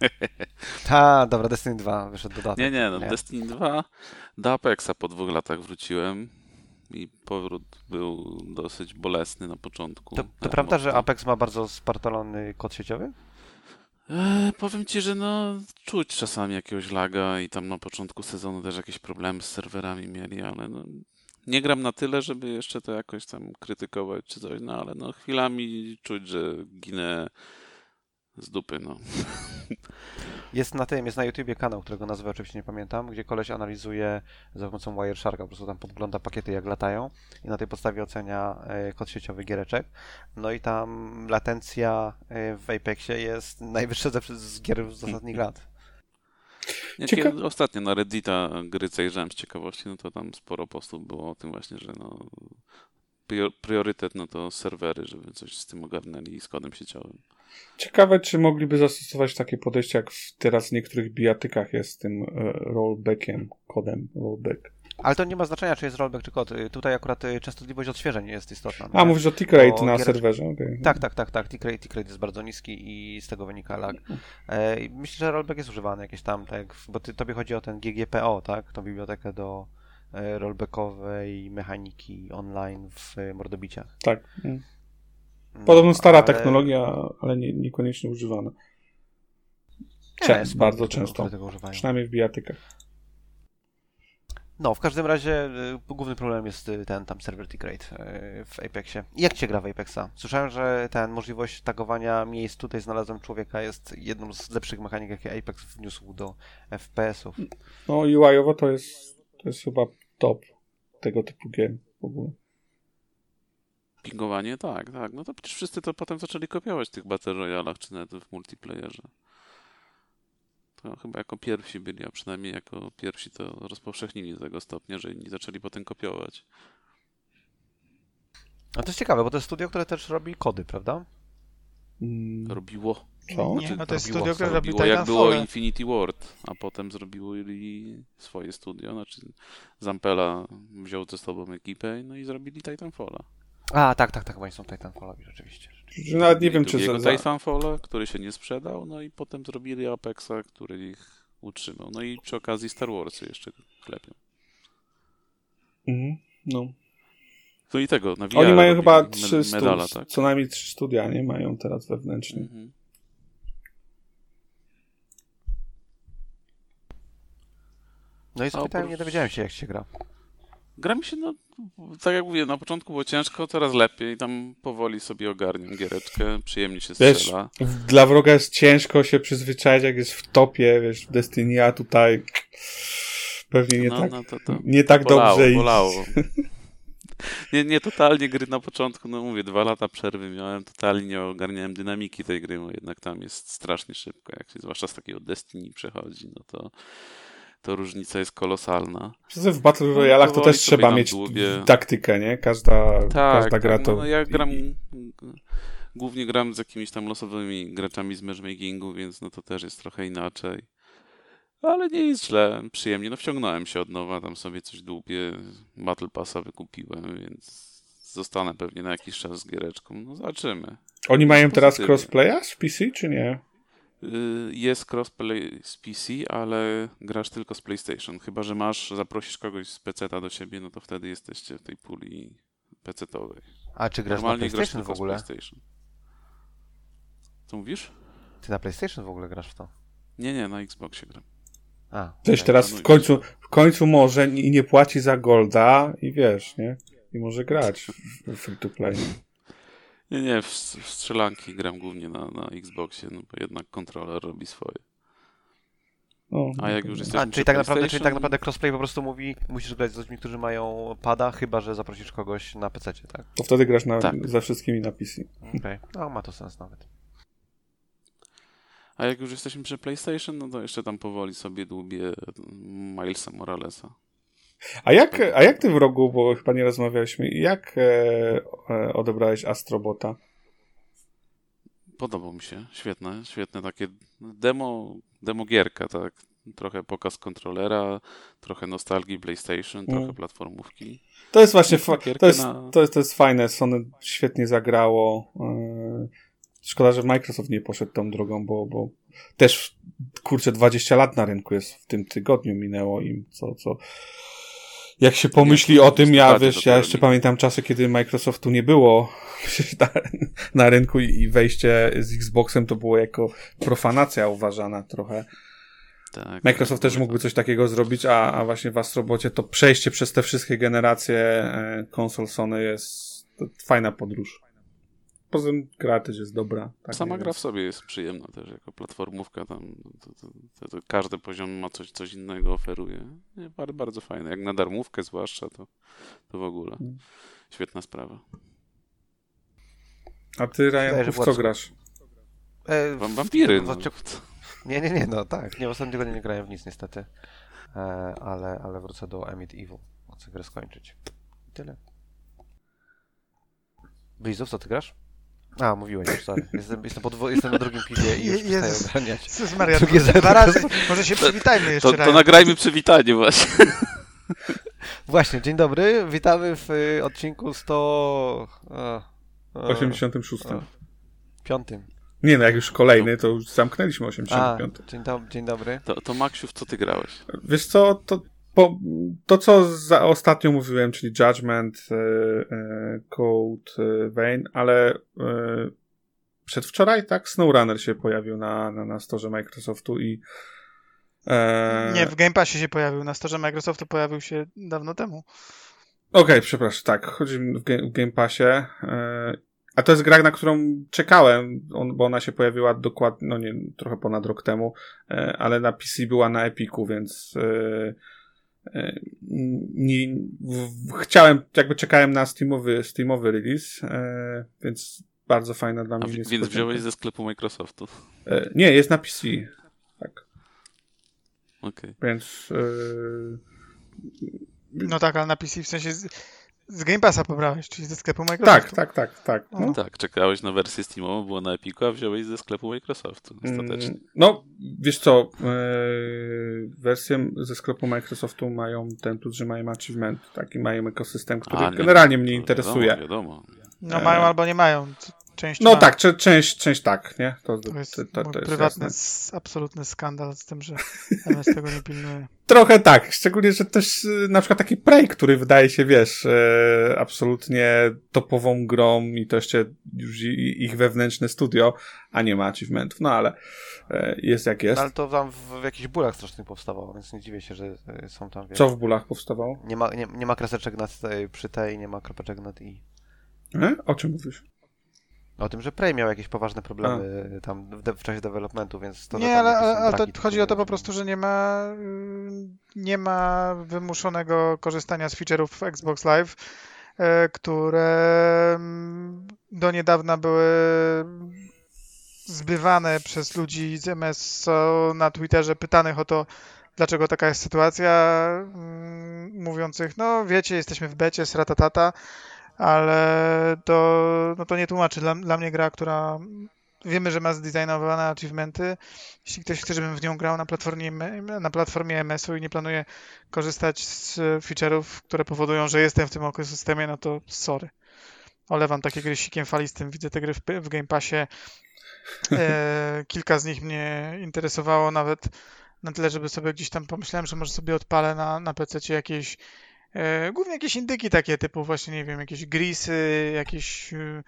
*laughs* Ta, dobra, Destiny 2 wyszedł dodatek.
Nie, nie, no
Nie.
Destiny 2 do Apexa po dwóch latach wróciłem i powrót był dosyć bolesny na początku.
To, to
Tak,
prawda, że. Apex ma bardzo spartolony kod sieciowy?
E, powiem ci, że no czuć czasami jakiegoś laga i tam na początku sezonu też jakieś problemy z serwerami mieli, ale no nie gram na tyle, żeby jeszcze to jakoś tam krytykować czy coś, no ale no chwilami czuć, że ginę z dupy, no. *laughs*
Jest na tym, jest na YouTubie kanał, którego nazwy oczywiście nie pamiętam, gdzie koleś analizuje za pomocą Wiresharka, po prostu tam podgląda pakiety jak latają i na tej podstawie ocenia e, kod sieciowy giereczek. No i tam latencja e, w Apexie jest najwyższa z gier z ostatnich lat. *laughs*
Kiedy ostatnio na Reddita gry zajrzałem z ciekawości, no to tam sporo postów było o tym właśnie, że no prior- priorytet no to serwery, żeby coś z tym ogarnęli z kodem sieciowym.
Ciekawe, czy mogliby zastosować takie podejście, jak w teraz w niektórych bijatykach jest z tym e, rollbackiem, kodem rollback.
Ale to nie ma znaczenia, czy jest rollback czy kod. Y, Tutaj akurat y, częstotliwość odświeżeń jest istotna.
A, mówisz o tick rate
Bo
na
giereczki-
serwerze, okej.
Tak, tak, tak, tak. Tick rate, tick rate jest bardzo niski i z tego wynika lag. E, myślę, że rollback jest używany jakieś tam, tak, bo ty, tobie chodzi o ten GGPO, tak? Tą bibliotekę do e, rollbackowej mechaniki online w e, mordobiciach.
Tak. mm.
No,
Podobno stara
ale-
technologia, ale nie, niekoniecznie używana.
Nie,
Czę-
jest
bardzo często. Przynajmniej w bijatykach.
No, w każdym razie y, główny problem jest y, ten tam server rate y, w Apexie. Jak ci się gra w Apexa? Słyszałem, że ten możliwość tagowania miejsc tutaj znalazłem człowieka jest jedną z lepszych mechanik, jakie Apex wniósł do FPS-ów.
No UI-owo to jest, to jest chyba top tego typu gier w ogóle.
Pingowanie? Tak, tak. No to przecież wszyscy to potem zaczęli kopiować w tych Battle Royalach, czy nawet w multiplayerze. To chyba jako pierwsi byli, a przynajmniej jako pierwsi to rozpowszechnili do tego stopnia, że inni zaczęli potem kopiować.
No to jest ciekawe, bo to jest studio, które też robi kody, prawda?
Mm,
Robiło.
Co?
Nie, no to jest
robiło,
studio, które robi
Robiło jak było
Titanfall.
Infinity Ward, a potem zrobili swoje studio, znaczy Zampella wziął ze sobą ekipę, no i zrobili Titanfalla.
A, tak, tak, tak, bo oni są Titanfallowi, rzeczywiście.
że nawet nie wiem, czy
drugiego
za,
Titanfalla, który się nie sprzedał, no i potem zrobili Apexa, który ich utrzymał. No i przy okazji Star Warsy jeszcze klepią.
Mhm, no.
No i tego, na VR
Oni mają chyba
med-
trzy stu,
medala, tak?
co najmniej trzy studia, nie? Mają teraz wewnętrznie.
Mhm.
No i zapytałem,
oprócz-
nie dowiedziałem się, jak się gra.
Gra mi się, no, tak jak mówię, na początku było ciężko, teraz lepiej. Tam powoli sobie ogarniam giereczkę, przyjemnie się
Wiesz,
strzela.
w- dla wroga jest ciężko się przyzwyczaić, jak jest w topie, wiesz, w Destiny, a tutaj pewnie nie
no,
tak,
no to, to
nie tak
bolało,
dobrze
bolało. *laughs* Nie, nie totalnie gry na początku, no mówię, dwa lata przerwy miałem, totalnie nie ogarniałem dynamiki tej gry, bo jednak tam jest strasznie szybko, jak się zwłaszcza z takiego Destiny przechodzi, no to, to różnica jest kolosalna.
W Battle Royalach to
powoli
też trzeba mieć
długie-
taktykę, nie? Każda,
Tak,
każda gra
tak,
to...
no, no ja gram, głównie gram z jakimiś tam losowymi graczami z matchmakingu, więc no to też jest trochę inaczej. Ale nie jest źle, przyjemnie. No wciągnąłem się od nowa, tam sobie coś dłubię, Battle Passa wykupiłem, więc zostanę pewnie na jakiś czas z giereczką. No zobaczymy.
Oni mają teraz crossplaya z PC, czy nie?
Y, Jest crossplay z PC, ale grasz tylko z PlayStation. Chyba, że masz, zaprosisz kogoś z PC-ta do siebie, no to wtedy jesteście w tej puli PC-towej.
A czy grasz na
Normalnie grasz
PlayStation
tylko
w ogóle?
z PlayStation. Co mówisz?
Ty na PlayStation w ogóle grasz w to?
Nie, nie, na Xboxie gram.
A,
Też
okej.
teraz w końcu, w końcu może i nie płaci za golda i wiesz, nie? I może grać w- w free to play.
Nie, nie, w, w strzelanki gram głównie na, na Xboxie, no bo jednak kontroler robi swoje.
No,
A jak już jesteśmy
A,
przy
czyli tak, naprawdę, czyli tak naprawdę crossplay po prostu mówi, musisz grać z ludźmi, którzy mają pada, chyba że zaprosisz kogoś na PC, tak?
To wtedy grasz na,
Tak.
ze wszystkimi na PC.
Okej, no ma to sens nawet.
A jak już jesteśmy przy PlayStation, no to jeszcze tam powoli sobie dłubię Milesa Moralesa.
A jak, a jak ty w rogu, bo chyba nie rozmawialiśmy, jak e, e, odebrałeś Astrobota?
Podobał mi się, świetne, świetne takie demo, demo gierka, tak. Trochę pokaz kontrolera, trochę nostalgii PlayStation,
Mm.
trochę platformówki.
To jest właśnie, fa- to jest,
na-
to jest, to jest fajne, Sony świetnie zagrało. E, szkoda, że Microsoft nie poszedł tą drogą, bo, bo też, kurczę, 20 lat na rynku jest w tym tygodniu minęło im, co, co... Jak się pomyśli o tym, ja wiesz, ja jeszcze pamiętam czasy, kiedy Microsoftu nie było *laughs* na, na rynku i wejście z Xboxem to było jako profanacja uważana trochę.
Tak,
Microsoft
tak,
też mógłby coś takiego zrobić, a, a właśnie w Astrobocie to przejście przez te wszystkie generacje e, konsol Sony jest fajna podróż. Poza tym gra też jest dobra. Tak
Sama gra w sobie jest przyjemna też, jako platformówka tam, to, to, to, to każdy poziom ma coś, coś innego, oferuje. Nie, bardzo, bardzo fajne, jak na darmówkę zwłaszcza, to, to w ogóle
Mm.
świetna sprawa.
A ty, Ryan, w co grasz?
E,
Wam
w-
wampiry,
w-
no.
Nie, nie, nie, no tak. Nie, w ostatnim tygodniu nie grałem w nic niestety. E, ale, ale wrócę do Emit Evil. Chcę grę skończyć. I Tyle. Blizów, co ty grasz? A, mówiłeś już, sorry. Jestem, jestem, po dwo- jestem na drugim piwie i *laughs* już
Je- Jezus.
przestaję ogarniać.
Jezus Maria,
Drugie
dwa
zero.
razy. Może się przywitajmy jeszcze
To, to
raz.
nagrajmy przywitanie właśnie. *laughs*
Właśnie, dzień dobry. Witamy w y, odcinku 100... A, a,
86.
a, piątym.
Nie no, jak już kolejny, to już zamknęliśmy
A,
85.
dzień, do, dzień dobry.
To, to Maksiu, w co ty grałeś?
Wiesz co, to, po, to co za ostatnio mówiłem, czyli Judgment, e, e, Code e, Vein, ale przedwczoraj, tak, SnowRunner się pojawił na, na, na storze Microsoftu i
Nie, w Game Passie się pojawił. Na storze Microsoftu pojawił się dawno temu.
Okej, przepraszam, tak, chodzi w, w Game Passie. A to jest gra, na którą czekałem, bo ona się pojawiła dokładnie, no nie, trochę ponad rok temu, ale na PC była na Epiku, więc nie, w, w, chciałem, jakby czekałem na Steamowy, Steamowy release, e, więc bardzo fajna dla mnie.
wi- więc
niespodzianka.
wziąłeś ze sklepu Microsoftu.
E, nie, jest na PC, tak,
Okej.
więc e,
No tak, ale na PC w sensie z, z Game Passa pobrałeś, czyli ze sklepu Microsoftu.
tak, tak, tak, tak. No.
No.
Tak, czekałeś na wersję Steamową, było na Epiku, a wziąłeś ze sklepu Microsoftu. Ostatecznie.
Mm, No, wiesz co, yy, wersje ze sklepu Microsoftu mają ten plus, że mają achievement, taki mają ekosystem, który
A, nie,
generalnie mnie
wiadomo,
interesuje.
Wiadomo.
No
E,
mają albo nie mają. Część
No
ma.
tak, cze- część, część tak, nie? To,
To jest
to, to, to jest
prywatny, absolutny skandal z tym, że *laughs* MS tego nie pilnuje.
Trochę tak, szczególnie, że też y, na przykład taki Prey, który wydaje się, wiesz, e, absolutnie topową grą i to jeszcze już ich wewnętrzne studio, a nie ma achievementów, no ale e, jest jak jest.
No, ale to tam w, w jakichś bólach strasznych powstawało, więc nie dziwię się, że y, są tam, wiesz...
Co w bólach powstawało?
Nie ma, nie, nie ma kreseczek nad, y, przy tej, nie ma kropeczek nad i.
E? O czym mówisz?
O tym, że Prey miał jakieś poważne problemy tam w, de, w czasie developmentu, więc to...
Nie, ale, ale, to chodzi o to po prostu, że nie ma, y, nie ma wymuszonego korzystania z feature'ów Xbox Live, e, które mm, do niedawna były zbywane przez ludzi z MS na Twitterze, pytanych o to, dlaczego taka jest sytuacja, mm, mówiących, no wiecie, jesteśmy w becie, sratatata, ale to, no to nie tłumaczy dla, dla mnie gra, która wiemy, że ma zdesignowane achievementy. Jeśli ktoś chce, żebym w nią grał na platformie, na platformie MS-u i nie planuje korzystać z feature'ów, które powodują, że jestem w tym ekosystemie, no to sorry. Olewam takie gry sikiem falistym, widzę te gry w, w Game Passie. E, *laughs* kilka z nich mnie interesowało nawet na tyle, żeby sobie gdzieś tam pomyślałem, że może sobie odpalę na, na PC jakieś głównie jakieś indyki takie typu właśnie, nie wiem, jakieś grisy, jakieś e,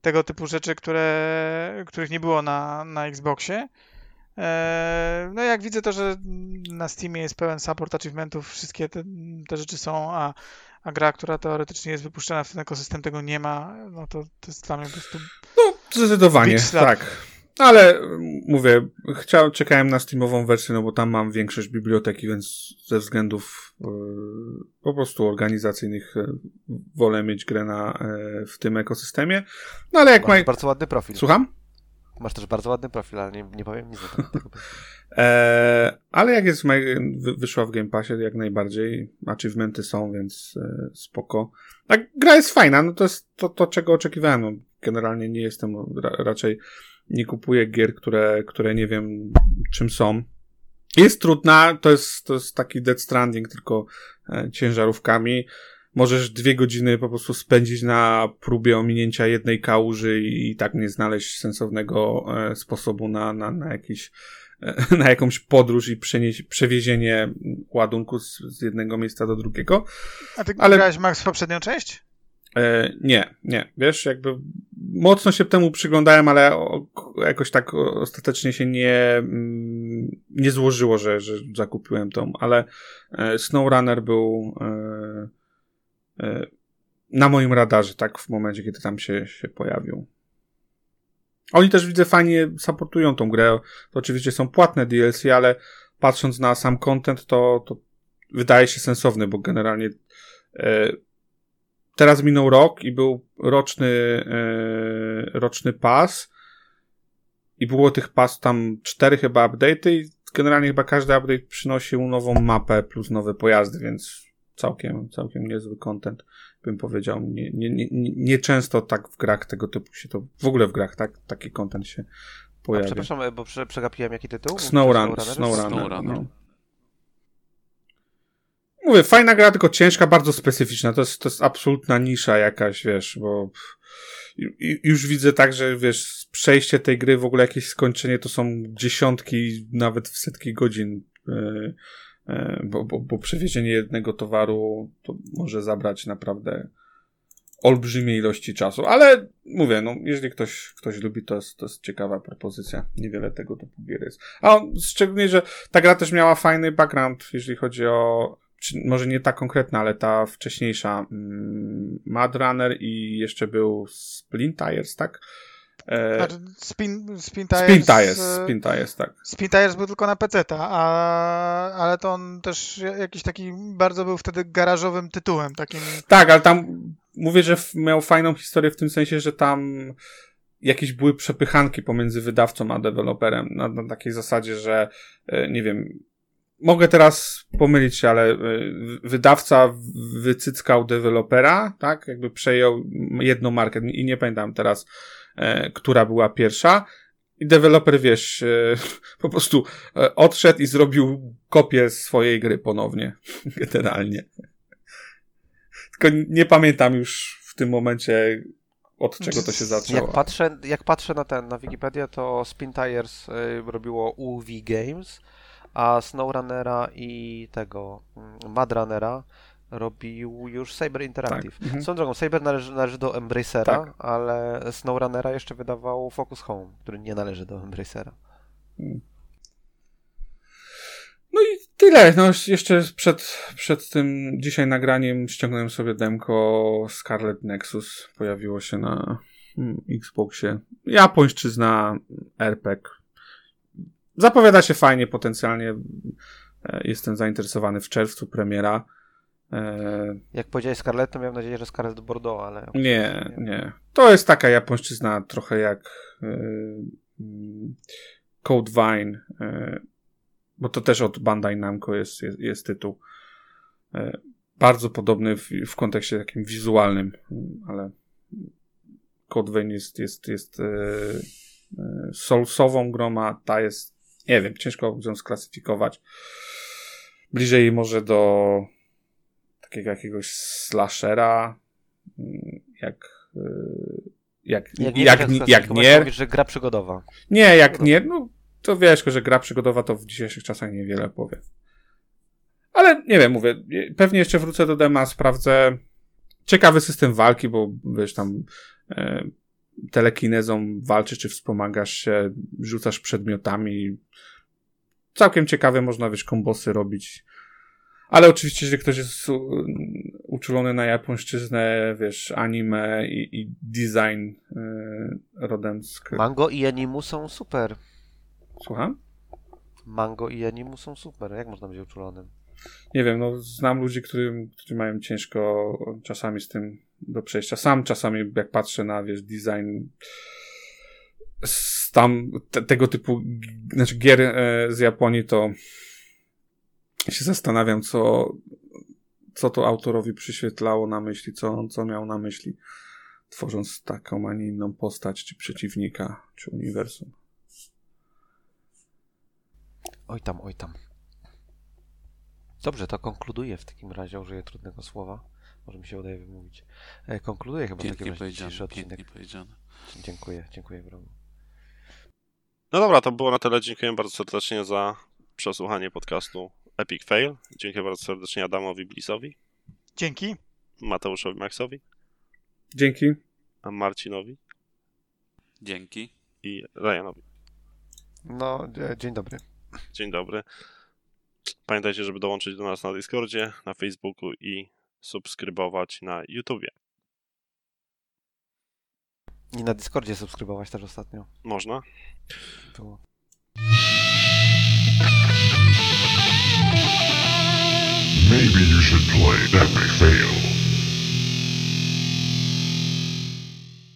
tego typu rzeczy, które, których nie było na, na Xboxie. E, No jak widzę to, że na Steamie jest pełen support achievementów, wszystkie te, te rzeczy są, a, a gra, która teoretycznie jest wypuszczana w ten ekosystem tego nie ma, no to, to jest dla mnie po prostu
No, zdecydowanie, tak. Ale mm, mówię, chciał, czekałem na Steamową wersję, no bo tam mam większość biblioteki, więc ze względów e, po prostu organizacyjnych e, wolę mieć grę na, e, w tym ekosystemie. No ale jak
Masz
ma...
bardzo ładny profil.
Słucham?
Masz też bardzo ładny profil, ale nie, nie powiem nic na. *laughs*
E, ale jak jest, w wy- wyszła w Game Passie, jak najbardziej. Achievementy są, więc e, spoko. A gra jest fajna, no to jest to, to czego oczekiwałem. No, generalnie nie jestem, ra, raczej nie kupuję gier, które, które nie wiem czym są. Jest trudna, to jest, to jest taki Dead Stranding, tylko e, ciężarówkami. Możesz dwie godziny po prostu spędzić na próbie ominięcia jednej kałuży i, i tak nie znaleźć sensownego e, sposobu na, na, na jakiś e, *laughs* na jakąś podróż i przenieś, przewiezienie ładunku z, z jednego miejsca do drugiego.
A ty
Ale-
grałeś Max w poprzednią część?
E, nie, nie. Wiesz, jakby mocno się temu przyglądałem, ale o, jakoś tak ostatecznie się nie, mm, nie złożyło, że, że zakupiłem tą, ale e, SnowRunner był e, na moim radarze, tak, w momencie, kiedy tam się, się pojawił. Oni też widzę fajnie supportują tą grę. To oczywiście są płatne DLC, ale patrząc na sam content, to, to wydaje się sensowny, bo generalnie e, teraz minął rok i był roczny, e, roczny pas i było tych pas tam cztery chyba update'y i generalnie chyba każdy update przynosił nową mapę plus nowe pojazdy, więc całkiem, całkiem niezły content, bym powiedział. Nie, nie, nie, nie często tak w grach tego typu się to, w ogóle w grach tak, taki content się
A,
pojawia.
przepraszam, e, bo prze, przegapiłem jaki tytuł?
Snowrun,
Snowrunner?
Snowrunner,
Snowrunner.
no. Mówię, fajna gra, tylko ciężka, bardzo specyficzna. To jest, to jest absolutna nisza jakaś, wiesz, bo już widzę tak, że wiesz, przejście tej gry, w ogóle jakieś skończenie to są dziesiątki, nawet setki godzin, yy, yy, bo, bo, bo przewiezienie jednego towaru to może zabrać naprawdę olbrzymie ilości czasu, ale mówię, no, jeżeli ktoś, ktoś lubi, to jest, to jest ciekawa propozycja. Niewiele tego typu gier jest. A szczególnie, że ta gra też miała fajny background, jeżeli chodzi o, czy, może nie ta konkretna, ale ta wcześniejsza mm, Mad Runner i jeszcze był Splint Tires, tak? E,
Znaczy, Spin, Spin Tires,
Spin Tires,
e,
Spin Tires, tak.
Spin Tires był tylko na PC, a, ale to on też jakiś taki bardzo był wtedy garażowym tytułem, takim
Tak, ale tam mówię, że miał fajną historię w tym sensie, że tam jakieś były przepychanki pomiędzy wydawcą a deweloperem na, na takiej zasadzie, że e, nie wiem, mogę teraz pomylić się, ale e, wydawca wycyckał dewelopera, tak, jakby przejął jedną markę i nie pamiętam teraz, e, która była pierwsza. I deweloper, wiesz, e, *laughs* po prostu e, odszedł i zrobił kopię swojej gry ponownie, *laughs* generalnie. Tylko nie pamiętam już w tym momencie, od czego to się zaczęło.
Jak patrzę, jak patrzę na ten, na Wikipedię, to Spin Tires y, robiło UV Games, a SnowRunnera i tego mm, Mad Runnera robił już Saber Interactive.
Tak, mhm.
Swoją drogą, Saber należy, należy do Embracera,
Tak.
ale SnowRunnera jeszcze wydawał Focus Home, który nie należy do Embracera.
No i tyle. No jeszcze przed, przed tym dzisiaj nagraniem ściągnąłem sobie demko Scarlet Nexus. Pojawiło się na mm, Xboxie. Japońszczyzna RPG. Zapowiada się fajnie, potencjalnie. E, Jestem zainteresowany w czerwcu premiera. E,
Jak powiedziałeś Scarlett, to miałem nadzieję, że Scarlett Bordeaux, ale...
Nie, nie. To jest taka japońszczyzna trochę jak yy, mm, Code Vine, bo to też od Bandai Namco jest, jest, jest tytuł. Bardzo podobny w, w kontekście takim wizualnym, ale Code Vein jest, jest, jest yy, soulsową grą, a ta jest, nie wiem, ciężko ją sklasyfikować. Bliżej może do takiego jakiegoś slashera, mm, jak yy, jak, jak,
nie
jak, jak, Nier.
Mówisz, że gra przygodowa.
Nie, jak nie, no to wiesz, że gra przygodowa to w dzisiejszych czasach niewiele powie. Ale nie wiem, mówię, pewnie jeszcze wrócę do dema, sprawdzę. Ciekawy system walki, bo wiesz tam e, telekinezą walczysz, czy wspomagasz się, rzucasz przedmiotami. Całkiem ciekawe, można wiesz, kombosy robić. Ale oczywiście, jeżeli ktoś jest uczulony na japońszczyznę, wiesz, anime i, i design e, rodem z...
Mango i Animu są super.
Słucham?
Mango i Animu są super. Jak można być uczulonym?
Nie wiem, no znam ludzi, którzy, którzy mają ciężko czasami z tym do przejścia. Sam czasami jak patrzę na, wiesz, design z tam te, tego typu znaczy gier e, z Japonii, to się zastanawiam, co, co to autorowi przyświetlało na myśli, co, co miał na myśli, tworząc taką, a nie inną postać, czy przeciwnika, czy uniwersum.
Oj tam, oj tam. Dobrze, to konkluduję w takim razie, użyję trudnego słowa. Może mi się udaje wymówić. E, konkluduję chyba w takim
Pięknie
razie
powiedziane,
dzisiejszy odcinek.
pięknie powiedziane.
Dziękuję, dziękuję wrogu.
No dobra, to było na tyle. Dziękuję bardzo serdecznie za przesłuchanie podcastu Epic Fail. Dziękuję bardzo serdecznie Adamowi Blisowi,
dzięki.
Mateuszowi Maxowi,
Dzięki.
a Marcinowi
Dzięki.
i Ryanowi.
No, e, dzień dobry.
Dzień dobry. Pamiętajcie, żeby dołączyć do nas na Discordzie, na Facebooku i subskrybować na YouTubie.
I na Discordzie subskrybować też ostatnio.
Można.
Było.
Maybe you should play